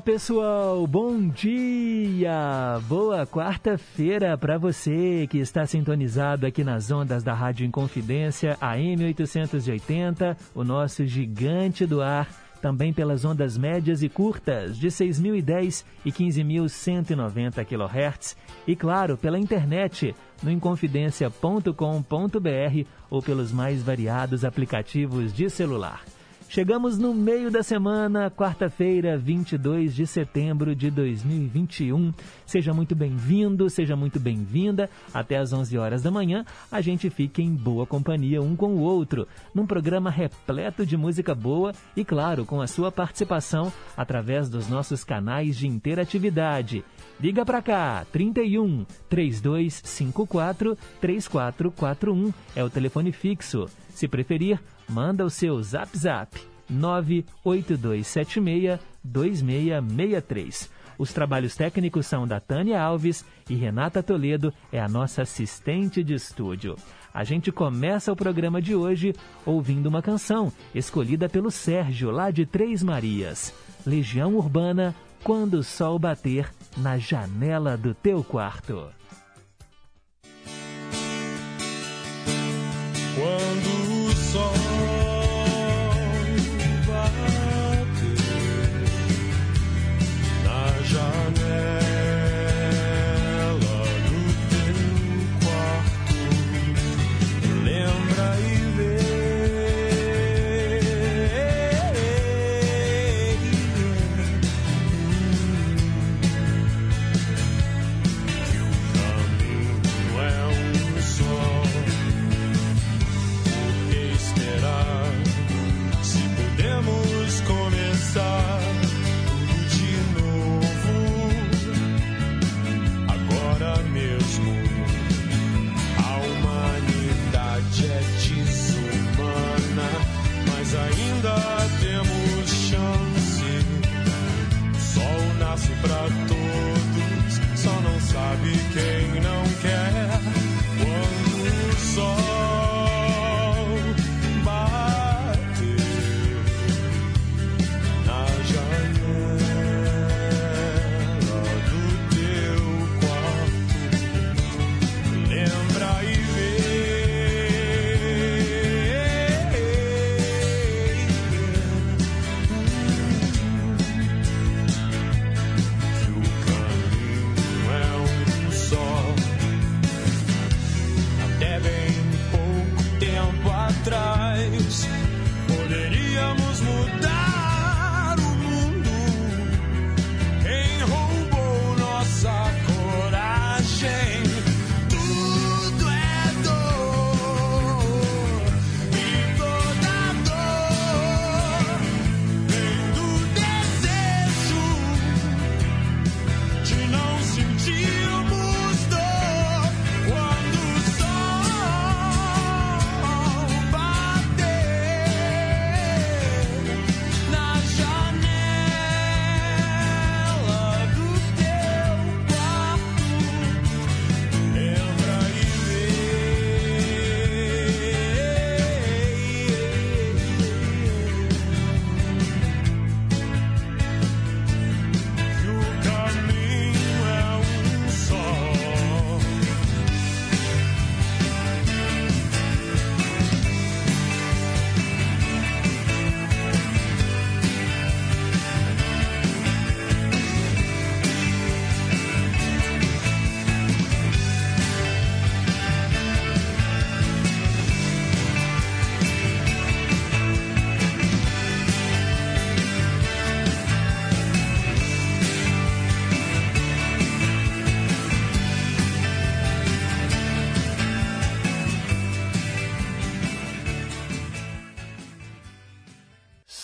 Diga lá, pessoal, bom dia! Boa quarta-feira para você que está sintonizado aqui nas ondas da Rádio Inconfidência, AM 880, o nosso gigante do ar, também pelas ondas médias e curtas de 6.010 e 15.190 kHz e, claro, pela internet no inconfidencia.com.br ou pelos mais variados aplicativos de celular. Chegamos no meio da semana, quarta-feira, 22 de setembro de 2021. Seja muito bem-vindo, seja muito bem-vinda. Até às 11 horas da manhã, a gente fica em boa companhia um com o outro, num programa repleto de música boa e, claro, com a sua participação através dos nossos canais de interatividade. Liga para cá, 31 3254 3441 é o telefone fixo. Se preferir, manda o seu zap zap 98276 2663. Os trabalhos técnicos são da Tânia Alves e Renata Toledo é a nossa assistente de estúdio. A gente começa o programa de hoje ouvindo uma canção escolhida pelo Sérgio, lá de Três Marias. Legião Urbana, Quando o Sol Bater na Janela do Teu Quarto. Quando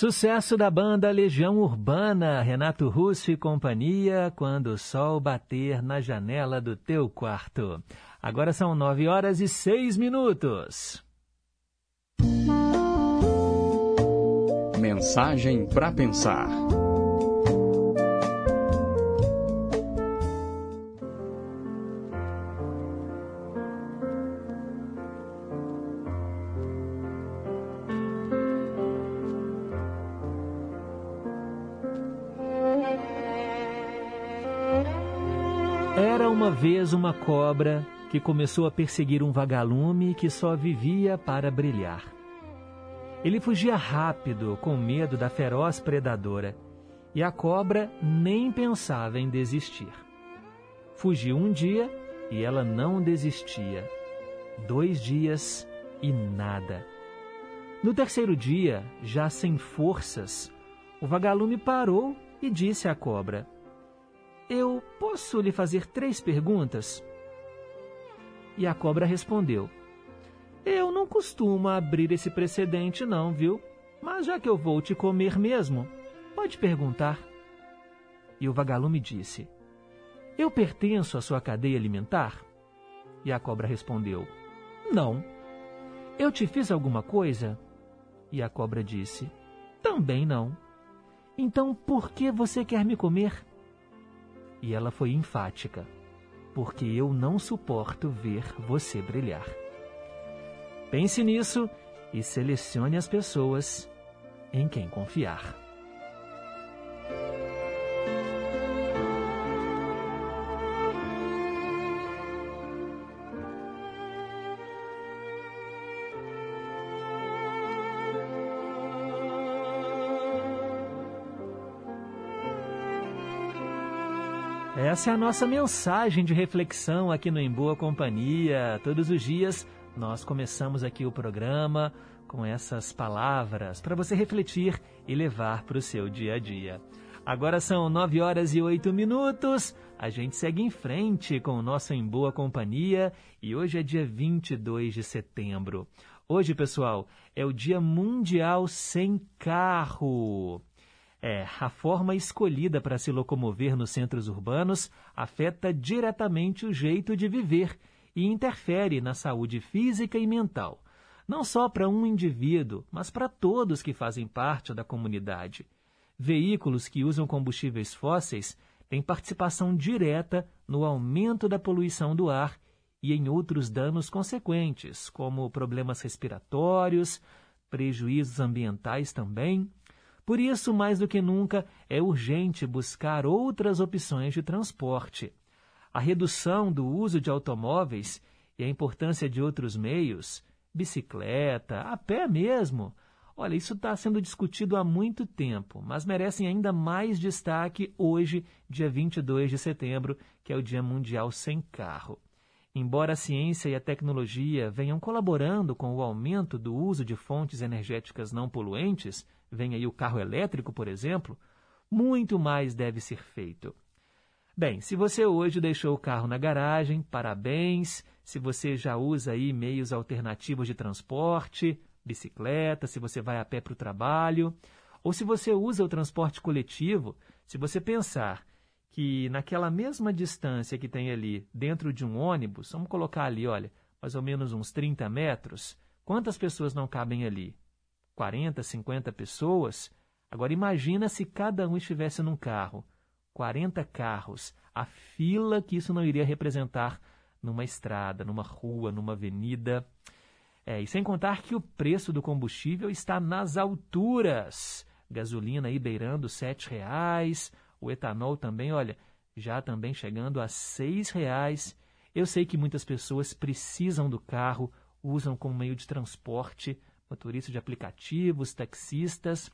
Sucesso da banda Legião Urbana, Renato Russo e companhia, quando o sol bater na janela do teu quarto. Agora são nove horas e seis minutos. mensagem para pensar. Vez uma cobra que começou a perseguir um vagalume que só vivia para brilhar. Ele fugia rápido, com medo da feroz predadora, e a cobra nem pensava em desistir. Fugiu um dia e ela não desistia. Dois dias e nada. No terceiro dia, já sem forças, o vagalume parou e disse à cobra: eu posso lhe fazer três perguntas? E a cobra respondeu: Eu não costumo abrir esse precedente, não, viu? Mas já que eu vou te comer mesmo, pode perguntar. E o vagalume disse: Eu pertenço à sua cadeia alimentar? E a cobra respondeu: Não. Eu te fiz alguma coisa? E a cobra disse: Também não. Então por que você quer me comer? E ela foi enfática, porque eu não suporto ver você brilhar. Pense nisso e selecione as pessoas em quem confiar. Essa é a nossa mensagem de reflexão aqui no Em Boa Companhia. Todos os dias nós começamos aqui o programa com essas palavras para você refletir e levar para o seu dia a dia. Agora são nove horas e oito minutos. A gente segue em frente com o nosso Em Boa Companhia e hoje é dia 22 de setembro. Hoje, pessoal, é o Dia Mundial Sem Carro. É, a forma escolhida para se locomover nos centros urbanos afeta diretamente o jeito de viver e interfere na saúde física e mental, não só para um indivíduo, mas para todos que fazem parte da comunidade. Veículos que usam combustíveis fósseis têm participação direta no aumento da poluição do ar e em outros danos consequentes, como problemas respiratórios, prejuízos ambientais também por isso, mais do que nunca, é urgente buscar outras opções de transporte. A redução do uso de automóveis e a importância de outros meios, bicicleta, a pé mesmo. Olha, isso está sendo discutido há muito tempo, mas merecem ainda mais destaque hoje, dia 22 de setembro, que é o Dia Mundial Sem Carro. Embora a ciência e a tecnologia venham colaborando com o aumento do uso de fontes energéticas não poluentes, vem aí o carro elétrico, por exemplo, muito mais deve ser feito. Bem, se você hoje deixou o carro na garagem, parabéns. Se você já usa aí meios alternativos de transporte, bicicleta, se você vai a pé para o trabalho, ou se você usa o transporte coletivo, se você pensar que naquela mesma distância que tem ali dentro de um ônibus, vamos colocar ali, olha, mais ou menos uns 30 metros, quantas pessoas não cabem ali? 40, 50 pessoas. Agora imagina se cada um estivesse num carro. 40 carros. A fila que isso não iria representar numa estrada, numa rua, numa avenida. É, e sem contar que o preço do combustível está nas alturas. Gasolina aí beirando R$ reais, o etanol também, olha, já também chegando a R$ reais. Eu sei que muitas pessoas precisam do carro, usam como meio de transporte, motoristas de aplicativos, taxistas.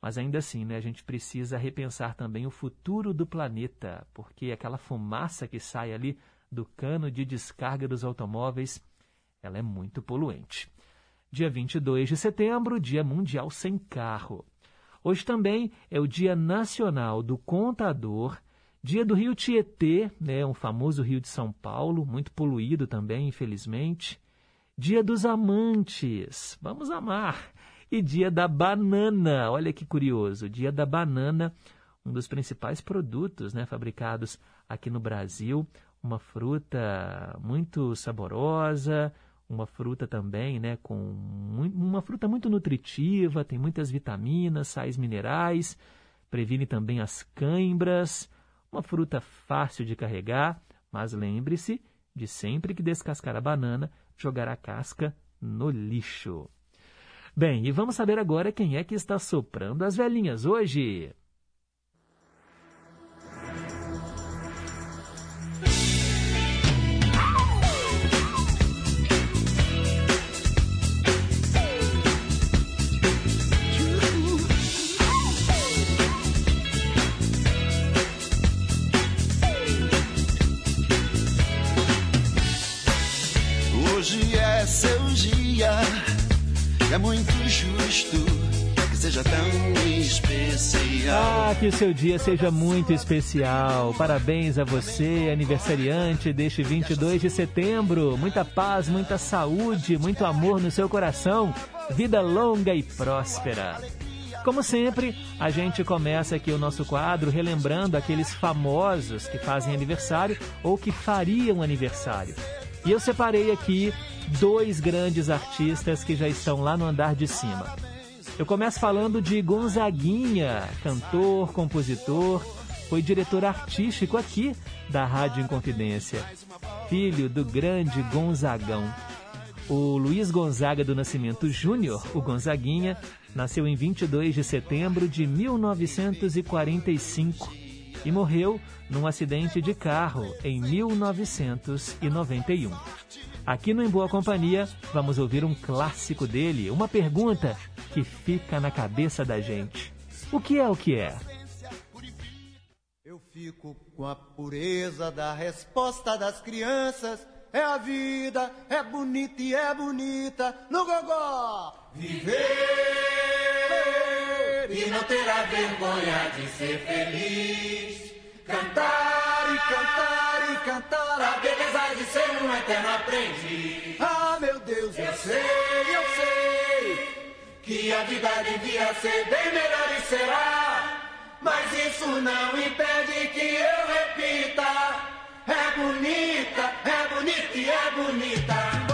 Mas ainda assim, né, a gente precisa repensar também o futuro do planeta, porque aquela fumaça que sai ali do cano de descarga dos automóveis, ela é muito poluente. Dia 22 de setembro, Dia Mundial Sem Carro. Hoje também é o Dia Nacional do Contador, Dia do Rio Tietê, né, um famoso rio de São Paulo, muito poluído também, infelizmente. Dia dos amantes, vamos amar. E dia da banana, olha que curioso, dia da banana, um dos principais produtos né, fabricados aqui no Brasil, uma fruta muito saborosa, uma fruta também, né, com uma fruta muito nutritiva, tem muitas vitaminas, sais minerais, previne também as cãibras, uma fruta fácil de carregar, mas lembre-se de sempre que descascar a banana, jogar a casca no lixo. Bem, e vamos saber agora quem é que está soprando as velhinhas hoje. Hoje é seu dia, é muito justo que seja tão especial. Ah, que o seu dia seja muito especial. Parabéns a você, aniversariante deste 22 de setembro. Muita paz, muita saúde, muito amor no seu coração. Vida longa e próspera. Como sempre, a gente começa aqui o nosso quadro relembrando aqueles famosos que fazem aniversário ou que fariam aniversário. E eu separei aqui dois grandes artistas que já estão lá no andar de cima. Eu começo falando de Gonzaguinha, cantor, compositor, foi diretor artístico aqui da Rádio Inconfidência, filho do grande Gonzagão. O Luiz Gonzaga do Nascimento Júnior, o Gonzaguinha, nasceu em 22 de setembro de 1945 e morreu num acidente de carro em 1991. Aqui no Em Boa Companhia, vamos ouvir um clássico dele, uma pergunta que fica na cabeça da gente. O que é o que é? Eu fico com a pureza da resposta das crianças. É a vida, é bonita e é bonita no gogó. Viver e não terá vergonha de ser feliz. Cantar e cantar e cantar a beleza de ser um eterno aprendiz. Ah, meu Deus, eu sei, eu sei que a vida devia ser bem melhor e será. Mas isso não impede que eu repita. É bonita, é bonita e é bonita.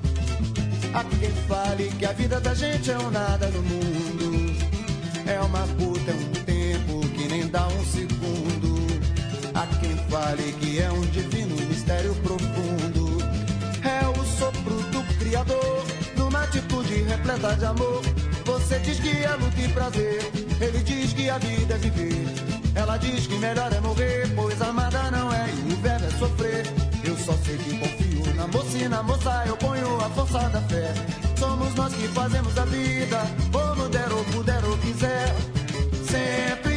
Há quem fale que a vida da gente é um nada no mundo. É uma puta, é um tempo que nem dá um segundo. Há quem fale que é um divino mistério profundo. É o sopro do Criador, numa atitude repleta de amor. Você diz que é luta e prazer, ele diz que a vida é viver. Ela diz que melhor é morrer, pois amada não é e o verbo é sofrer. Só sei que confio na moça e na moça eu ponho a força da fé. Somos nós que fazemos a vida, como der ou puder ou quiser. Sempre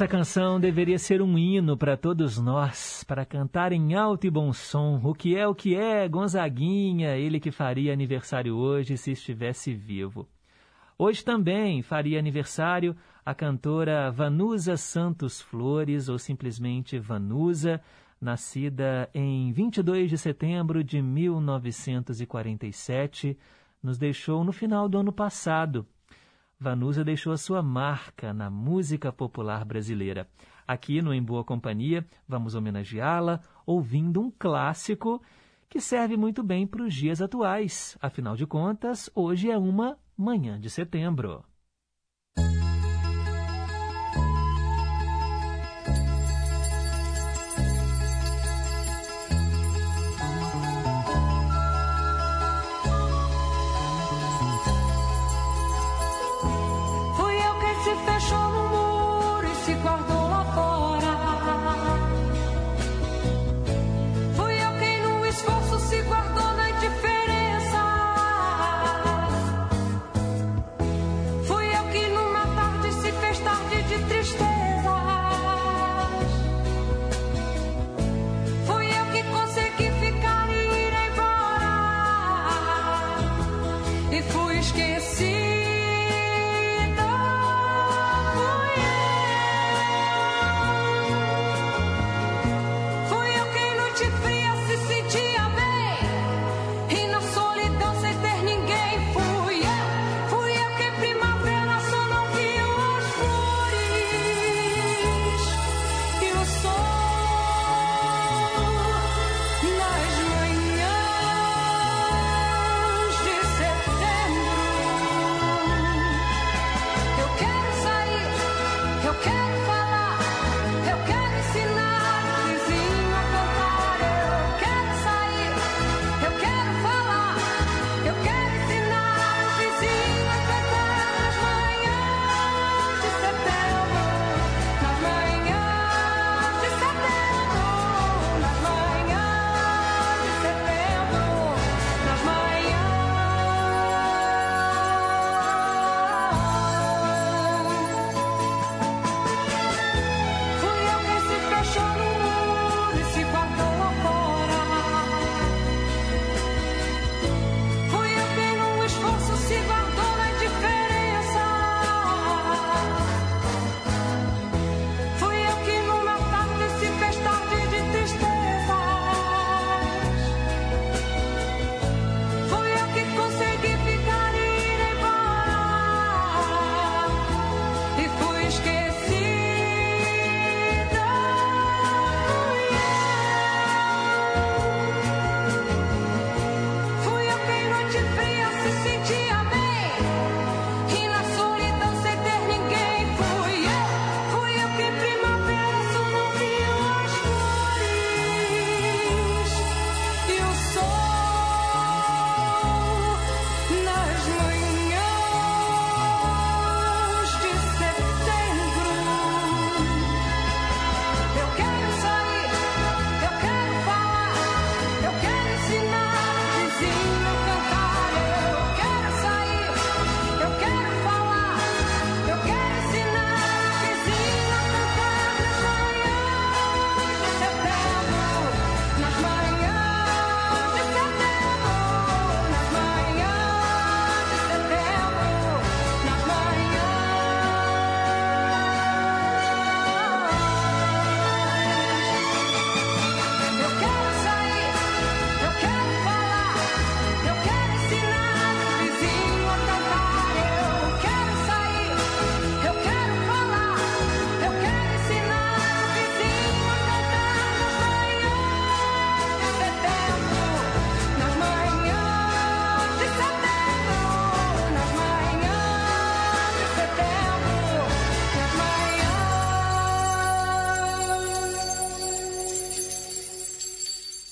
essa canção deveria ser um hino para todos nós, para cantar em alto e bom som. O que é o que é, Gonzaguinha, ele que faria aniversário hoje se estivesse vivo. Hoje também faria aniversário a cantora Vanusa Santos Flores, ou simplesmente Vanusa, nascida em 22 de setembro de 1947, nos deixou no final do ano passado. Vanusa deixou a sua marca na música popular brasileira. Aqui no Em Boa Companhia, vamos homenageá-la ouvindo um clássico que serve muito bem para os dias atuais. Afinal de contas, hoje é uma manhã de setembro.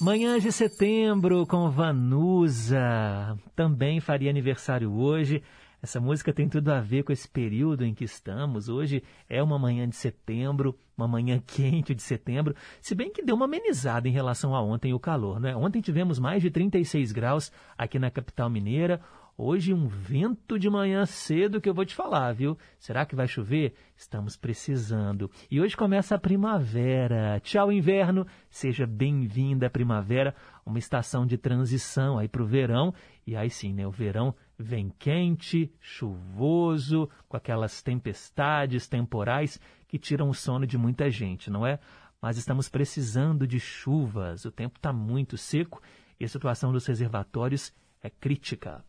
Manhã de setembro com Vanusa. Também faria aniversário hoje. Essa música tem tudo a ver com esse período em que estamos. Hoje é uma manhã de setembro, uma manhã quente de setembro, se bem que deu uma amenizada em relação a ontem o calor, né? Ontem tivemos mais de 36 graus aqui na capital mineira. Hoje um vento de manhã cedo que eu vou te falar, viu? Será que vai chover? Estamos precisando. E hoje começa a primavera. Tchau, inverno. Seja bem-vinda à primavera, uma estação de transição aí para o verão. E aí sim, né? O verão vem quente, chuvoso, com aquelas tempestades temporais que tiram o sono de muita gente, não é? Mas estamos precisando de chuvas. O tempo está muito seco e a situação dos reservatórios é crítica.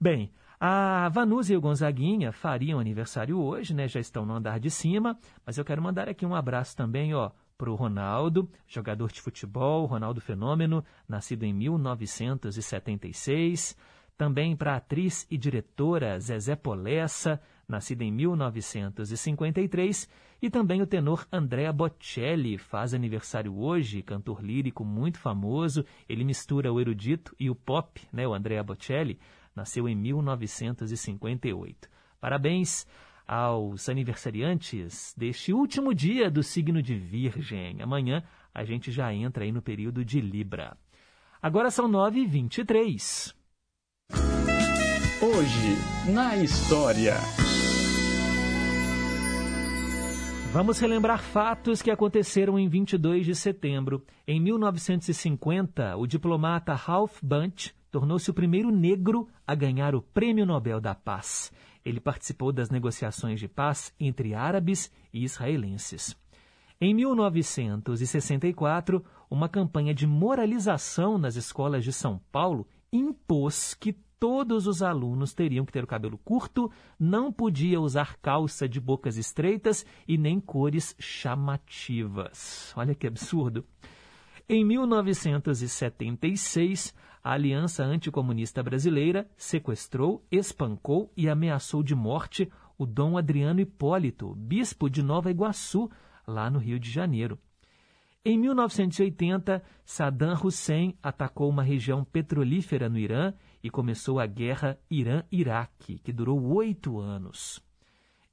Bem, a Vanusa e o Gonzaguinha fariam aniversário hoje, né? Já estão no andar de cima, mas eu quero mandar aqui um abraço também, ó, para o Ronaldo, jogador de futebol, Ronaldo Fenômeno, nascido em 1976. Também para a atriz e diretora Zezé Polessa, nascida em 1953. E também o tenor Andrea Bocelli faz aniversário hoje, cantor lírico muito famoso. Ele mistura o erudito e o pop, né? O Andrea Bocelli nasceu em 1958. Parabéns aos aniversariantes deste último dia do signo de Virgem. Amanhã a gente já entra aí no período de Libra. Agora são 9h23. Hoje, na história. Vamos relembrar fatos que aconteceram em 22 de setembro. Em 1950, o diplomata Ralph Bunche tornou-se o primeiro negro a ganhar o Prêmio Nobel da Paz. Ele participou das negociações de paz entre árabes e israelenses. Em 1964, uma campanha de moralização nas escolas de São Paulo impôs que todos os alunos teriam que ter o cabelo curto, não podia usar calça de bocas estreitas e nem cores chamativas. Olha que absurdo. Em 1976, a Aliança Anticomunista Brasileira sequestrou, espancou e ameaçou de morte o Dom Adriano Hipólito, bispo de Nova Iguaçu, lá no Rio de Janeiro. Em 1980, Saddam Hussein atacou uma região petrolífera no Irã e começou a guerra Irã-Iraque, que durou oito anos.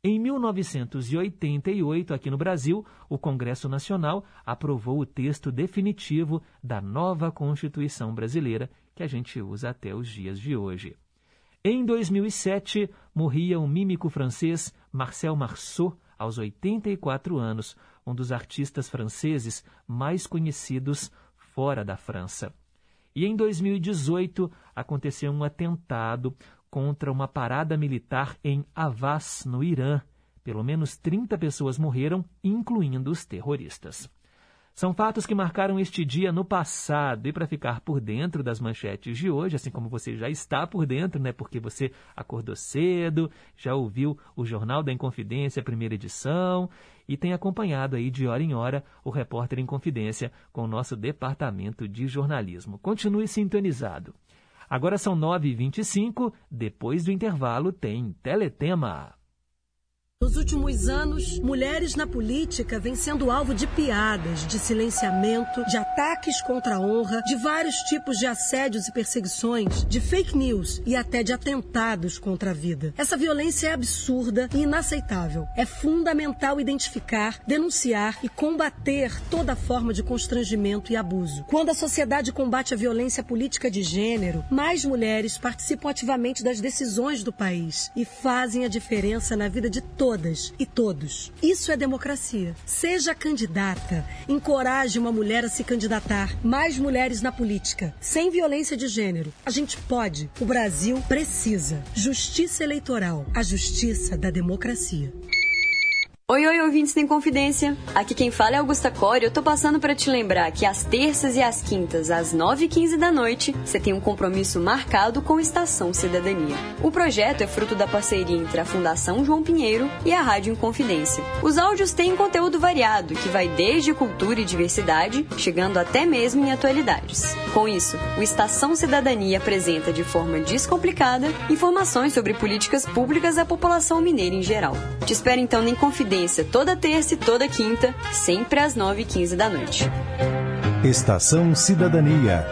Em 1988, aqui no Brasil, o Congresso Nacional aprovou o texto definitivo da nova Constituição Brasileira, que a gente usa até os dias de hoje. Em 2007, morria o mímico francês Marcel Marceau, aos 84 anos, um dos artistas franceses mais conhecidos fora da França. E em 2018 aconteceu um atentado contra uma parada militar em Avaz, no Irã. Pelo menos 30 pessoas morreram, incluindo os terroristas. São fatos que marcaram este dia no passado. E para ficar por dentro das manchetes de hoje, assim como você já está por dentro, né? Porque você acordou cedo, já ouviu o Jornal da Inconfidência, primeira edição, e tem acompanhado aí de hora em hora o Repórter em Confidência com o nosso departamento de jornalismo. Continue sintonizado. Agora são 9h25, depois do intervalo tem Teletema. Nos últimos anos, mulheres na política vêm sendo alvo de piadas, de silenciamento, de ataques contra a honra, de vários tipos de assédios e perseguições, de fake news e até de atentados contra a vida. Essa violência é absurda e inaceitável. É fundamental identificar, denunciar e combater toda forma de constrangimento e abuso. Quando a sociedade combate a violência política de gênero, mais mulheres participam ativamente das decisões do país e fazem a diferença na vida de todos todas e todos. Isso é democracia. Seja candidata, encoraje uma mulher a se candidatar. Mais mulheres na política, sem violência de gênero. A gente pode. O Brasil precisa. Justiça eleitoral, a justiça da democracia. Oi, oi, ouvintes da Confidência. Aqui quem fala é Augusta Core. Eu tô passando para te lembrar que às terças e às quintas, às 9h15 da noite, você tem um compromisso marcado com Estação Cidadania. O projeto é fruto da parceria entre a Fundação João Pinheiro e a Rádio Inconfidência. Os áudios têm conteúdo variado, que vai desde cultura e diversidade, chegando até mesmo em atualidades. Com isso, o Estação Cidadania apresenta de forma descomplicada informações sobre políticas públicas à população mineira em geral. Te espero então na Inconfidência toda terça e toda quinta, sempre às 9h15 da noite. Estação Cidadania.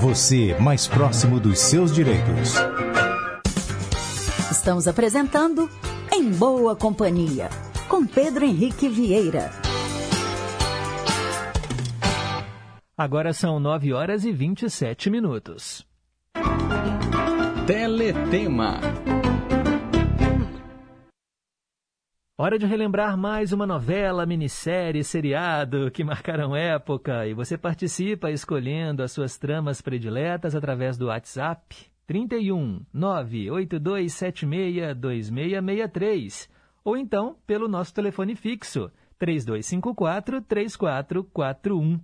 Você mais próximo dos seus direitos. Estamos apresentando Em Boa Companhia, com Pedro Henrique Vieira. Agora são 9 horas e 27 minutos. Teletema. Hora de relembrar mais uma novela, minissérie, seriado que marcaram época e você participa escolhendo as suas tramas prediletas através do WhatsApp 31 98276 2663 ou então pelo nosso telefone fixo 3254 3441.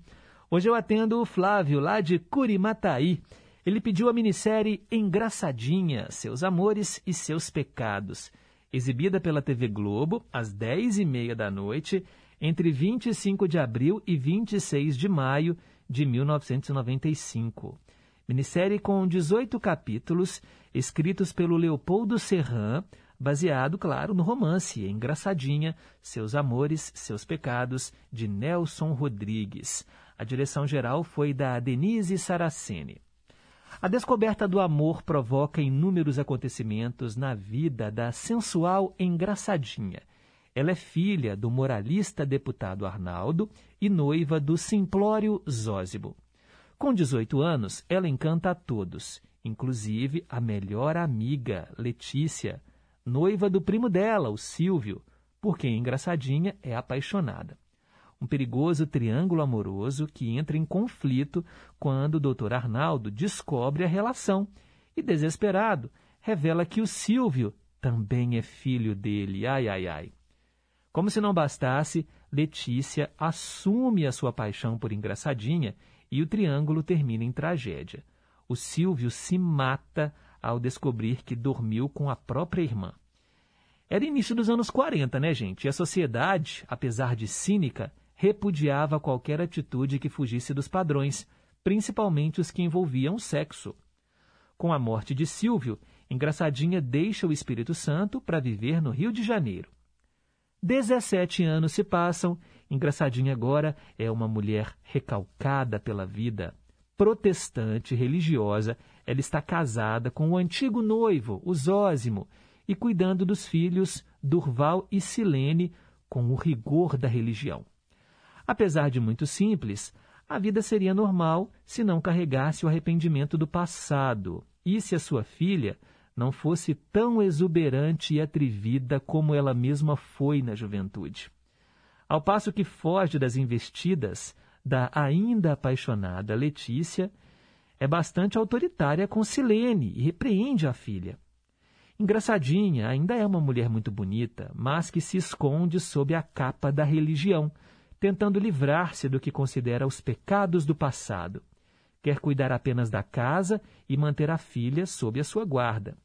Hoje eu atendo o Flávio lá de Curimataí. Ele pediu a minissérie Engraçadinha, Seus Amores e Seus Pecados exibida pela TV Globo às 10h30 da noite, entre 25 de abril e 26 de maio de 1995. Minissérie com 18 capítulos, escritos pelo Leopoldo Serran, baseado, claro, no romance Engraçadinha, Seus Amores, Seus Pecados, de Nelson Rodrigues. A direção geral foi da Denise Saraceni. A descoberta do amor provoca inúmeros acontecimentos na vida da sensual engraçadinha. Ela é filha do moralista deputado Arnaldo e noiva do simplório Zósibo. Com 18 anos, ela encanta a todos, inclusive a melhor amiga, Letícia, noiva do primo dela, o Silvio, por quem engraçadinha é apaixonada um perigoso triângulo amoroso que entra em conflito quando o Dr. Arnaldo descobre a relação e, desesperado, revela que o Silvio também é filho dele. Ai, ai, ai. Como se não bastasse, Letícia assume a sua paixão por Engraçadinha e o triângulo termina em tragédia. O Silvio se mata ao descobrir que dormiu com a própria irmã. Era início dos anos 40, né, gente? E a sociedade, apesar de cínica, repudiava qualquer atitude que fugisse dos padrões, principalmente os que envolviam sexo. Com a morte de Silvio, Engraçadinha deixa o Espírito Santo para viver no Rio de Janeiro. Dezessete anos se passam, Engraçadinha agora é uma mulher recalcada pela vida. Protestante, religiosa, ela está casada com o antigo noivo, o Zósimo, e cuidando dos filhos Durval e Silene com o rigor da religião. Apesar de muito simples, a vida seria normal se não carregasse o arrependimento do passado e se a sua filha não fosse tão exuberante e atrevida como ela mesma foi na juventude. Ao passo que foge das investidas da ainda apaixonada Letícia, é bastante autoritária com Silene e repreende a filha. Engraçadinha, ainda é uma mulher muito bonita, mas que se esconde sob a capa da religião, tentando livrar-se do que considera os pecados do passado. Quer cuidar apenas da casa e manter a filha sob a sua guarda.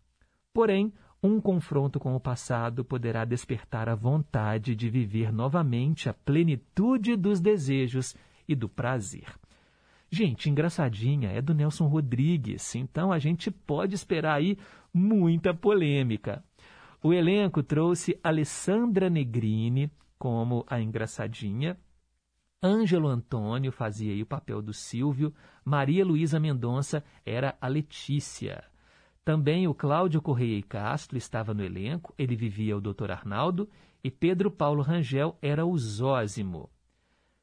Porém, um confronto com o passado poderá despertar a vontade de viver novamente a plenitude dos desejos e do prazer. Gente, engraçadinha, é do Nelson Rodrigues, então a gente pode esperar aí muita polêmica. O elenco trouxe Alessandra Negrini como a engraçadinha, Ângelo Antônio fazia o papel do Silvio, Maria Luísa Mendonça era a Letícia. Também o Cláudio Correia e Castro estava no elenco, ele vivia o Dr. Arnaldo, e Pedro Paulo Rangel era o Zósimo.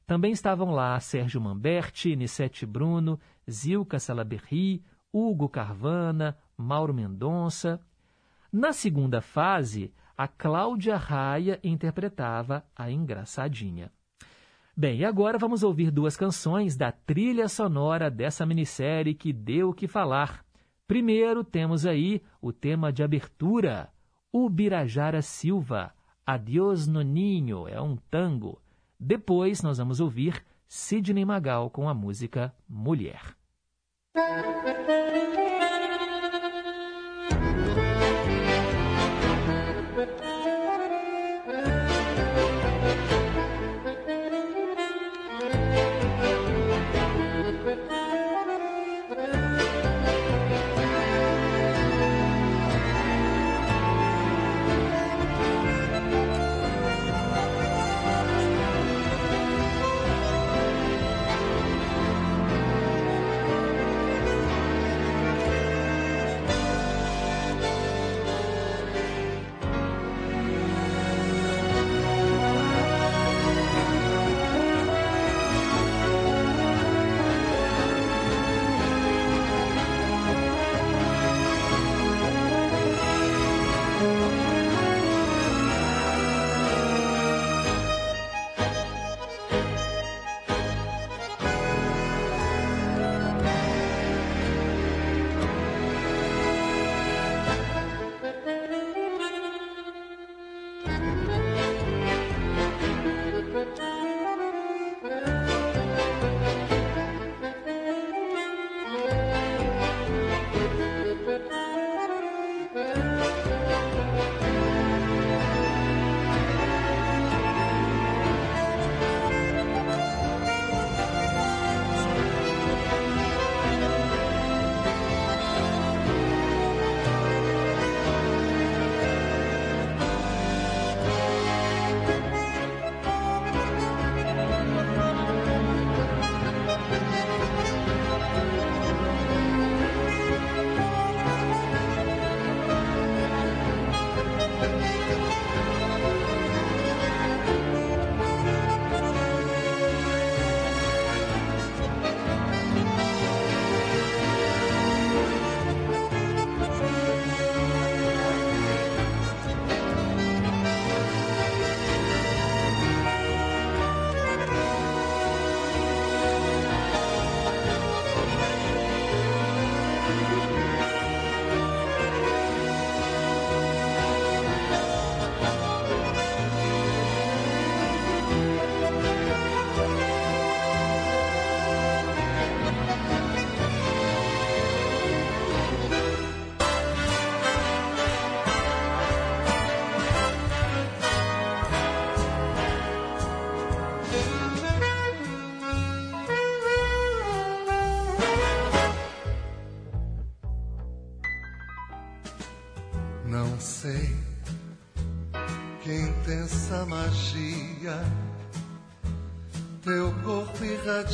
Também estavam lá Sérgio Mamberti, Nissete Bruno, Zilka Salaberry, Hugo Carvana, Mauro Mendonça. Na segunda fase, a Cláudia Raia interpretava a engraçadinha. Bem, e agora vamos ouvir duas canções da trilha sonora dessa minissérie que deu o que falar. Primeiro temos aí o tema de abertura, O Birajara Silva, Adiós Noninho, é um tango. Depois nós vamos ouvir Sidney Magal com a música Mulher.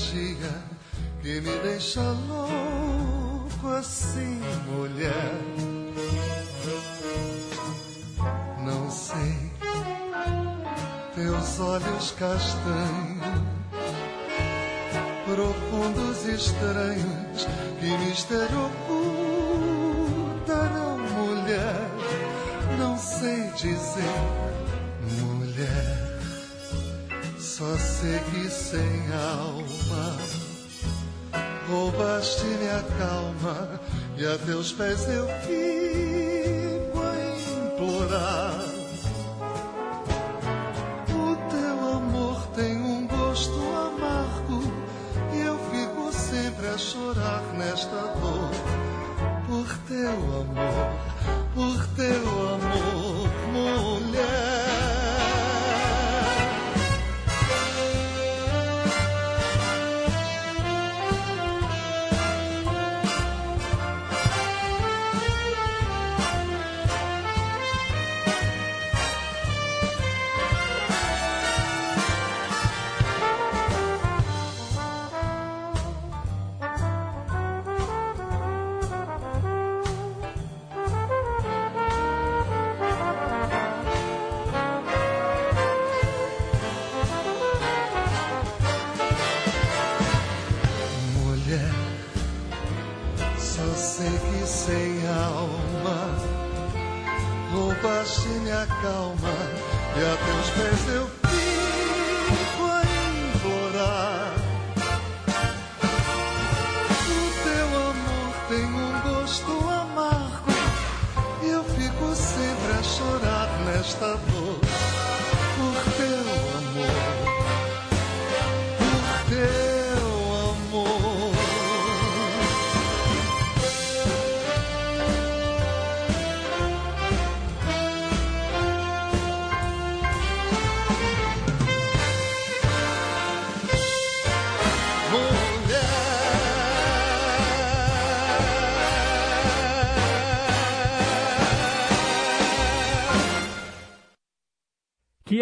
Corpo a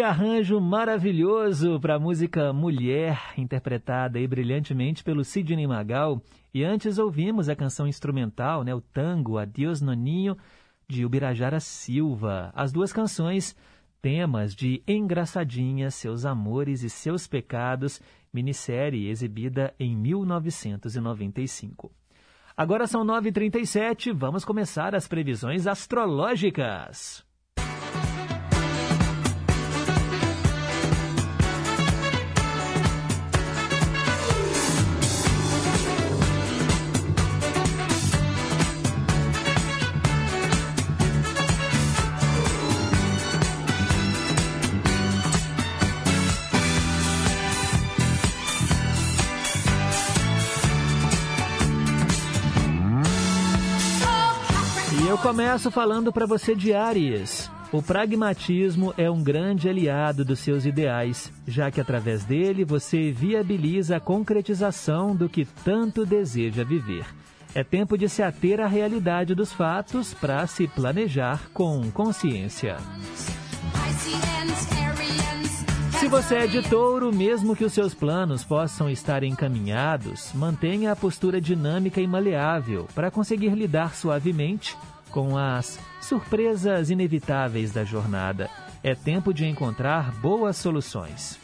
arranjo maravilhoso para a música Mulher, interpretada aí brilhantemente pelo Sidney Magal. E antes ouvimos a canção instrumental, né, o tango Adiós Noninho, de Ubirajara Silva. As duas canções, temas de Engraçadinha, Seus Amores e Seus Pecados, minissérie exibida em 1995. Agora são 9h37, vamos começar as previsões astrológicas. Começo falando para você de Aries. O pragmatismo é um grande aliado dos seus ideais, já que através dele você viabiliza a concretização do que tanto deseja viver. É tempo de se ater à realidade dos fatos para se planejar com consciência. Se você é de touro, mesmo que os seus planos possam estar encaminhados, mantenha a postura dinâmica e maleável para conseguir lidar suavemente com as surpresas inevitáveis da jornada. É tempo de encontrar boas soluções.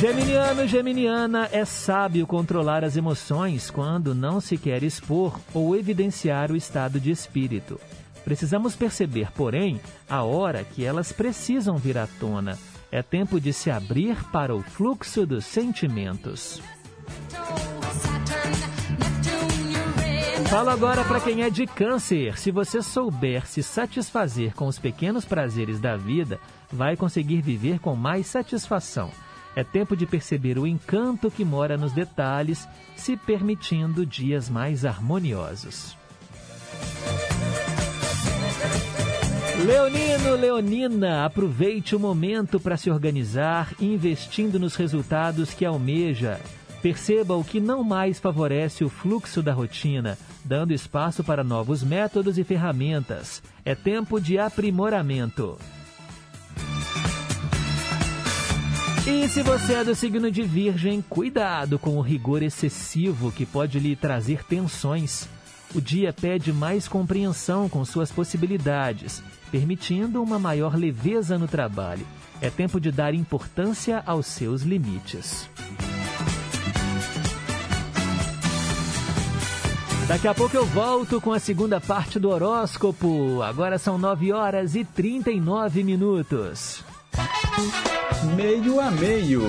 Geminiano, Geminiana, é sábio controlar as emoções quando não se quer expor ou evidenciar o estado de espírito. Precisamos perceber, porém, a hora que elas precisam vir à tona. É tempo de se abrir para o fluxo dos sentimentos. Falo agora para quem é de câncer. Se você souber se satisfazer com os pequenos prazeres da vida, vai conseguir viver com mais satisfação. É tempo de perceber o encanto que mora nos detalhes, se permitindo dias mais harmoniosos. Leonino, Leonina, aproveite o momento para se organizar, investindo nos resultados que almeja. Perceba o que não mais favorece o fluxo da rotina, dando espaço para novos métodos e ferramentas. É tempo de aprimoramento. E se você é do signo de Virgem, cuidado com o rigor excessivo que pode lhe trazer tensões. O dia pede mais compreensão com suas possibilidades, permitindo uma maior leveza no trabalho. É tempo de dar importância aos seus limites. Daqui a pouco eu volto com a segunda parte do horóscopo. Agora são 9 horas e 39 minutos. Meio a meio.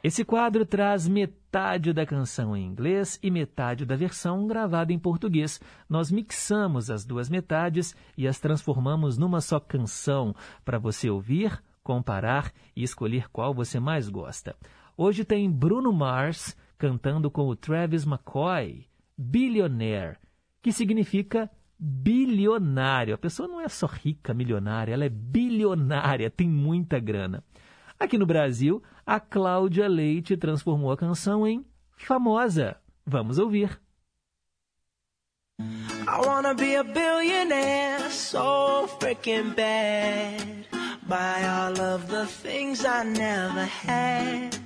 Esse quadro traz metade da canção em inglês e metade da versão gravada em português. Nós mixamos as duas metades e as transformamos numa só canção para você ouvir, comparar e escolher qual você mais gosta. Hoje tem Bruno Mars cantando com o Travis McCoy, Billionaire, que significa bilionário. A pessoa não é só rica, milionária, ela é bilionária, tem muita grana. Aqui no Brasil, a Cláudia Leite transformou a canção em famosa. Vamos ouvir. I wanna be a billionaire, so freaking bad. Buy all of the things I never had.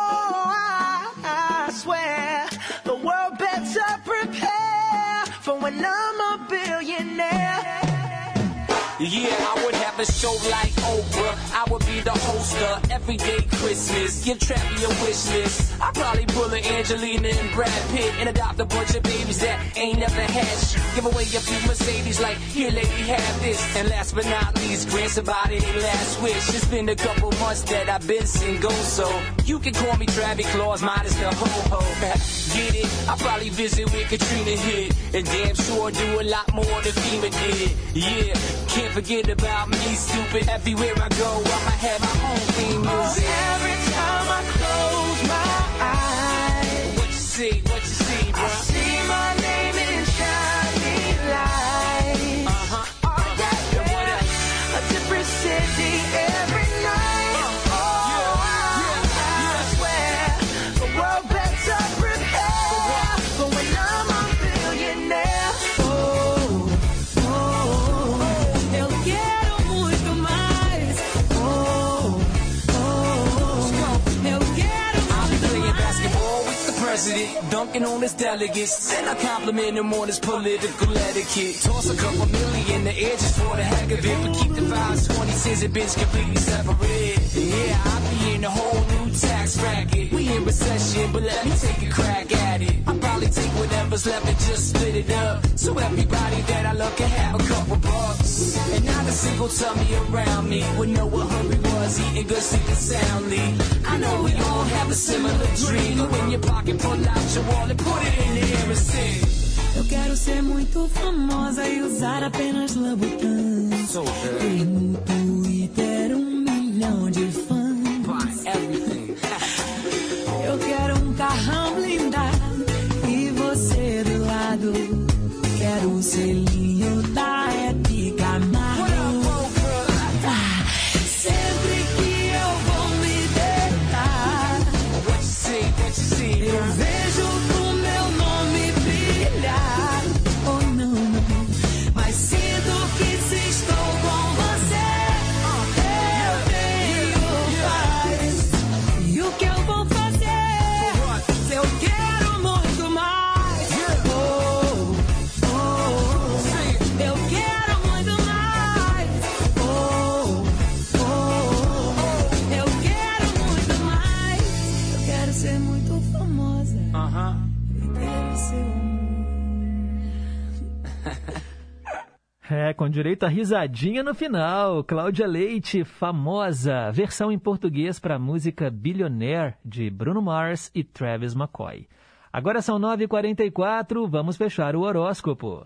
I'm a billionaire. Yeah, I would have a show like Oprah. I would be the host of Everyday Christmas. Give Trappy a wish list. I'd probably pull an Angelina and Brad Pitt and adopt a bunch of babies that ain't never had shit. Give away a few Mercedes like, here lady, have this. And last but not least, grant somebody their last wish. It's been a couple months that I've been single, so you can call me Travis Claus, minus the ho-ho. Get it? I probably visit with Katrina hit. And damn sure do a lot more than FEMA did. Yeah, can't forget about me, stupid. Everywhere I go, I'ma have my own theme music. Oh, every time I close my eyes, What you see, what you see, bro? I see my dunking on his delegates. And I compliment him on his political etiquette. Toss a couple million the just for the heck of it. But keep the vibes 20 cents and bitch completely separate. Yeah, I be in a whole new tax bracket. We in recession, but let me take a crack at it. I'll probably take whatever's left and just split it up. So everybody that I love can have a couple bucks. And not a single tummy around me would know what hungry was, eating good, sleeping soundly. I know we all have a similar dream. Go in your pocket, pull out your wallet, put it in the air and sing. Eu quero ser muito famosa e usar apenas Louboutin. So good. E no Twitter um milhão de fãs. Quero o selinho É, com direito a risadinha no final. Cláudia Leite, famosa, versão em português para a música Billionaire de Bruno Mars e Travis McCoy. Agora são 9h44, vamos fechar o horóscopo.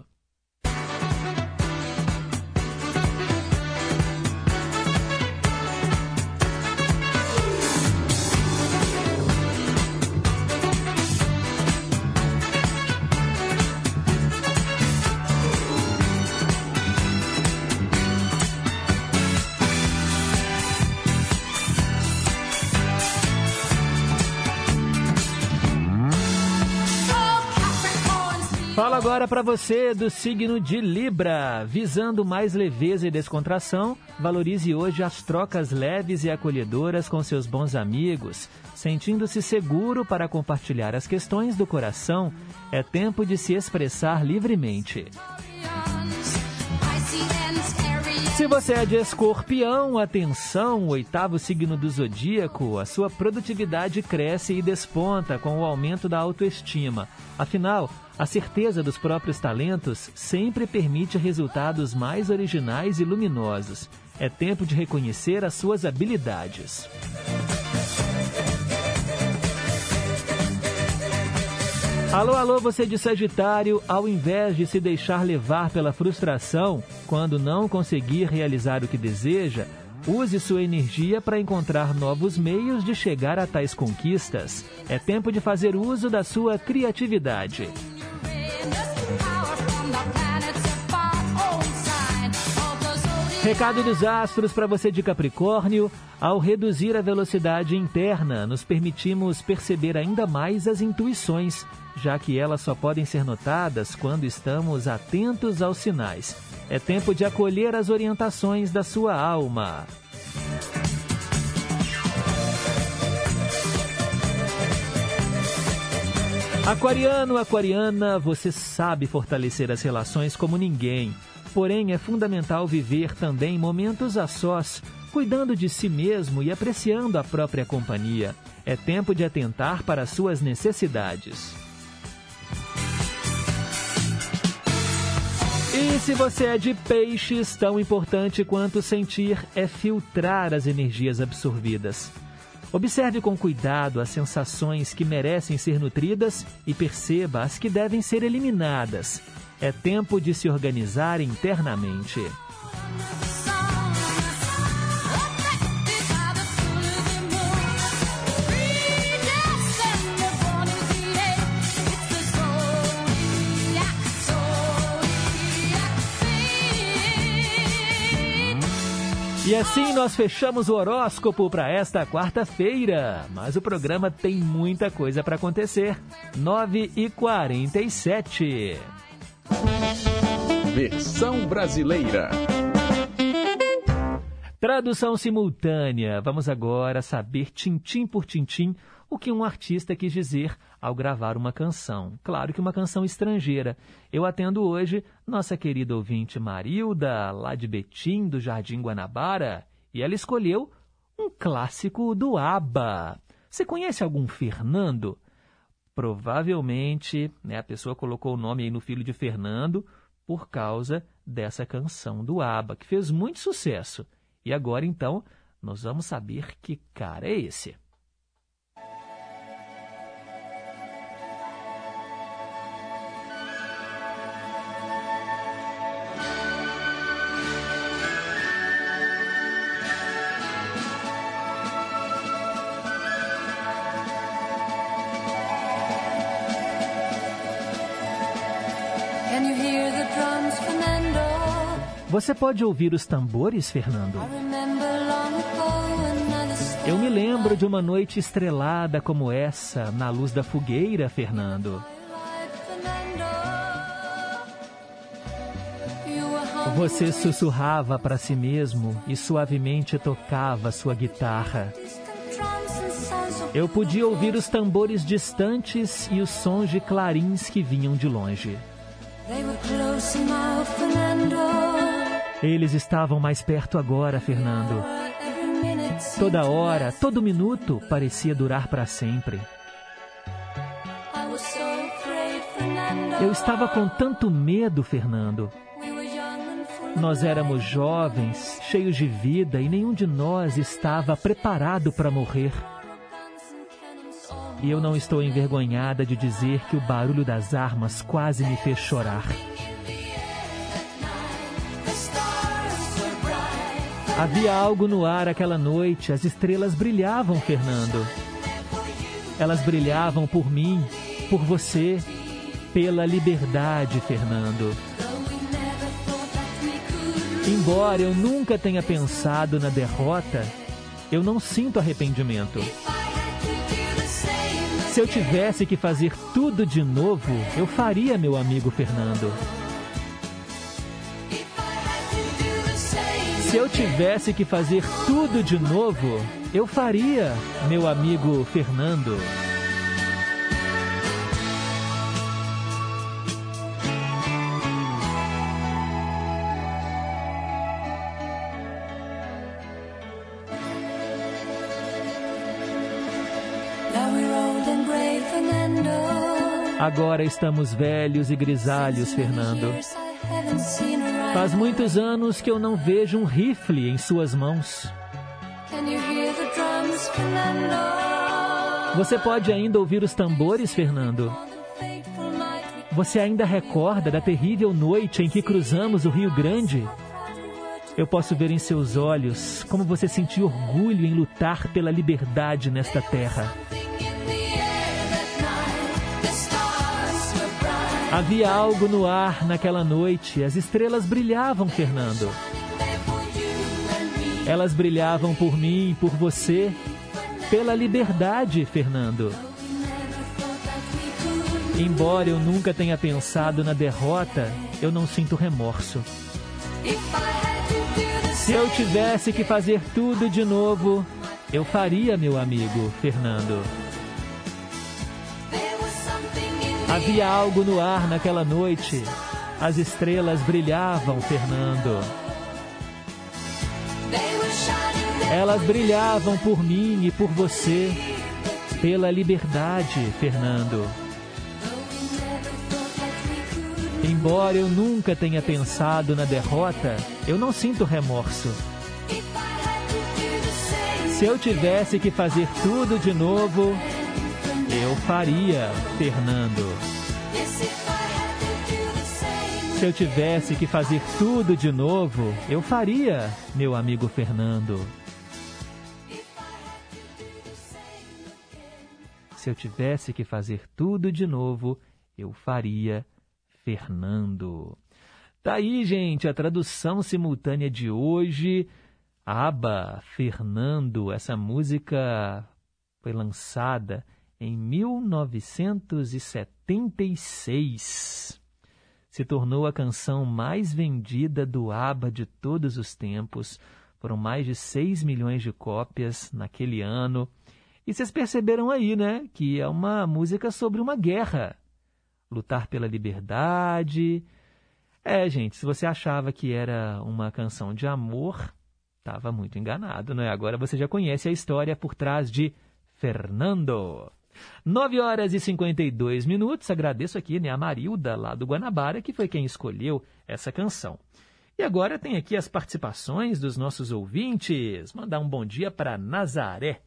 Agora para você do signo de Libra. Visando mais leveza e descontração, valorize hoje as trocas leves e acolhedoras com seus bons amigos. Sentindo-se seguro para compartilhar as questões do coração, é tempo de se expressar livremente. Se você é de escorpião, atenção, oitavo signo do zodíaco, a sua produtividade cresce e desponta com o aumento da autoestima. Afinal, a certeza dos próprios talentos sempre permite resultados mais originais e luminosos. É tempo de reconhecer as suas habilidades. Alô, alô, você de Sagitário, ao invés de se deixar levar pela frustração quando não conseguir realizar o que deseja, use sua energia para encontrar novos meios de chegar a tais conquistas. É tempo de fazer uso da sua criatividade. Recado dos astros para você de Capricórnio. Ao reduzir a velocidade interna, nos permitimos perceber ainda mais as intuições, já que elas só podem ser notadas quando estamos atentos aos sinais. É tempo de acolher as orientações da sua alma. Aquariano, aquariana, você sabe fortalecer as relações como ninguém. Porém, é fundamental viver também momentos a sós, cuidando de si mesmo e apreciando a própria companhia. É tempo de atentar para as suas necessidades. E se você é de peixes, tão importante quanto sentir é filtrar as energias absorvidas. Observe com cuidado as sensações que merecem ser nutridas e perceba as que devem ser eliminadas. É tempo de se organizar internamente. E assim nós fechamos o horóscopo para esta quarta-feira. Mas o programa tem muita coisa para acontecer. 9 e 47 Versão brasileira. Tradução simultânea. Vamos agora saber, tintim por tintim, o que um artista quis dizer ao gravar uma canção. Claro que uma canção estrangeira. Eu atendo hoje nossa querida ouvinte Marilda, lá de Betim, do Jardim Guanabara, e ela escolheu um clássico do ABBA. Você conhece algum Fernando? Provavelmente né, a pessoa colocou o nome aí no filho de Fernando por causa dessa canção do ABBA, que fez muito sucesso. E agora, então, nós vamos saber que cara é esse. Você pode ouvir os tambores, Fernando? Eu me lembro de uma noite estrelada como essa, na luz da fogueira, Fernando. Você sussurrava para si mesmo e suavemente tocava sua guitarra. Eu podia ouvir os tambores distantes e os sons de clarins que vinham de longe. Eles estavam mais perto agora, Fernando. Toda hora, todo minuto parecia durar para sempre. Eu estava com tanto medo, Fernando. Nós éramos jovens, cheios de vida e nenhum de nós estava preparado para morrer. E eu não estou envergonhada de dizer que o barulho das armas quase me fez chorar. Havia algo no ar aquela noite, as estrelas brilhavam, Fernando. Elas brilhavam por mim, por você, pela liberdade, Fernando. Embora eu nunca tenha pensado na derrota, eu não sinto arrependimento. Se eu tivesse que fazer tudo de novo, eu faria, meu amigo Fernando. Se eu tivesse que fazer tudo de novo, eu faria, meu amigo Fernando. Agora estamos velhos e grisalhos, Fernando. Faz muitos anos que eu não vejo um rifle em suas mãos. Você pode ainda ouvir os tambores, Fernando? Você ainda recorda da terrível noite em que cruzamos o Rio Grande? Eu posso ver em seus olhos como você sentiu orgulho em lutar pela liberdade nesta terra. Havia algo no ar naquela noite. As estrelas brilhavam, Fernando. Elas brilhavam por mim, por você, pela liberdade, Fernando. Embora eu nunca tenha pensado na derrota, eu não sinto remorso. Se eu tivesse que fazer tudo de novo, eu faria, meu amigo Fernando. Havia algo no ar naquela noite. As estrelas brilhavam, Fernando. Elas brilhavam por mim e por você, pela liberdade, Fernando. Embora eu nunca tenha pensado na derrota, eu não sinto remorso. Se eu tivesse que fazer tudo de novo, faria, Fernando. Se eu tivesse que fazer tudo de novo, eu faria, meu amigo Fernando. Se eu tivesse que fazer tudo de novo, eu faria, Fernando. Tá aí, gente, a tradução simultânea de hoje. Aba, Fernando, essa música foi lançada em 1976. Se tornou a canção mais vendida do ABBA de todos os tempos. Foram mais de 6 milhões de cópias naquele ano. E vocês perceberam aí, né, que é uma música sobre uma guerra. Lutar pela liberdade. É, gente, se você achava que era uma canção de amor, estava muito enganado, né? Agora você já conhece a história por trás de Fernando. 9 horas e 52 minutos. Agradeço aqui né, a Marilda, lá do Guanabara, que foi quem escolheu essa canção. E agora tem aqui as participações dos nossos ouvintes. Mandar um bom dia para Nazaré.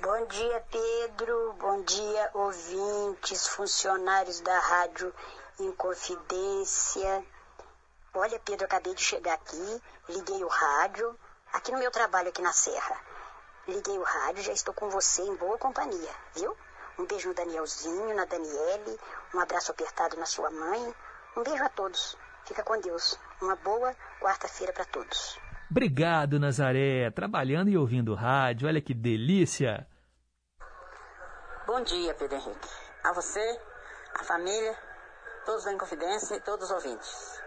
Bom dia, Pedro. Bom dia, ouvintes, funcionários da Rádio Inconfidência. Olha, Pedro, acabei de chegar aqui, liguei o rádio, aqui no meu trabalho aqui na Serra. Liguei o rádio, já estou com você em boa companhia, viu? Um beijo no Danielzinho, na Daniele, um abraço apertado na sua mãe. Um beijo a todos. Fica com Deus. Uma boa quarta-feira para todos. Obrigado, Nazaré. Trabalhando e ouvindo rádio. Olha que delícia. Bom dia, Pedro Henrique. A você, a família, todos da Inconfidência e todos os ouvintes.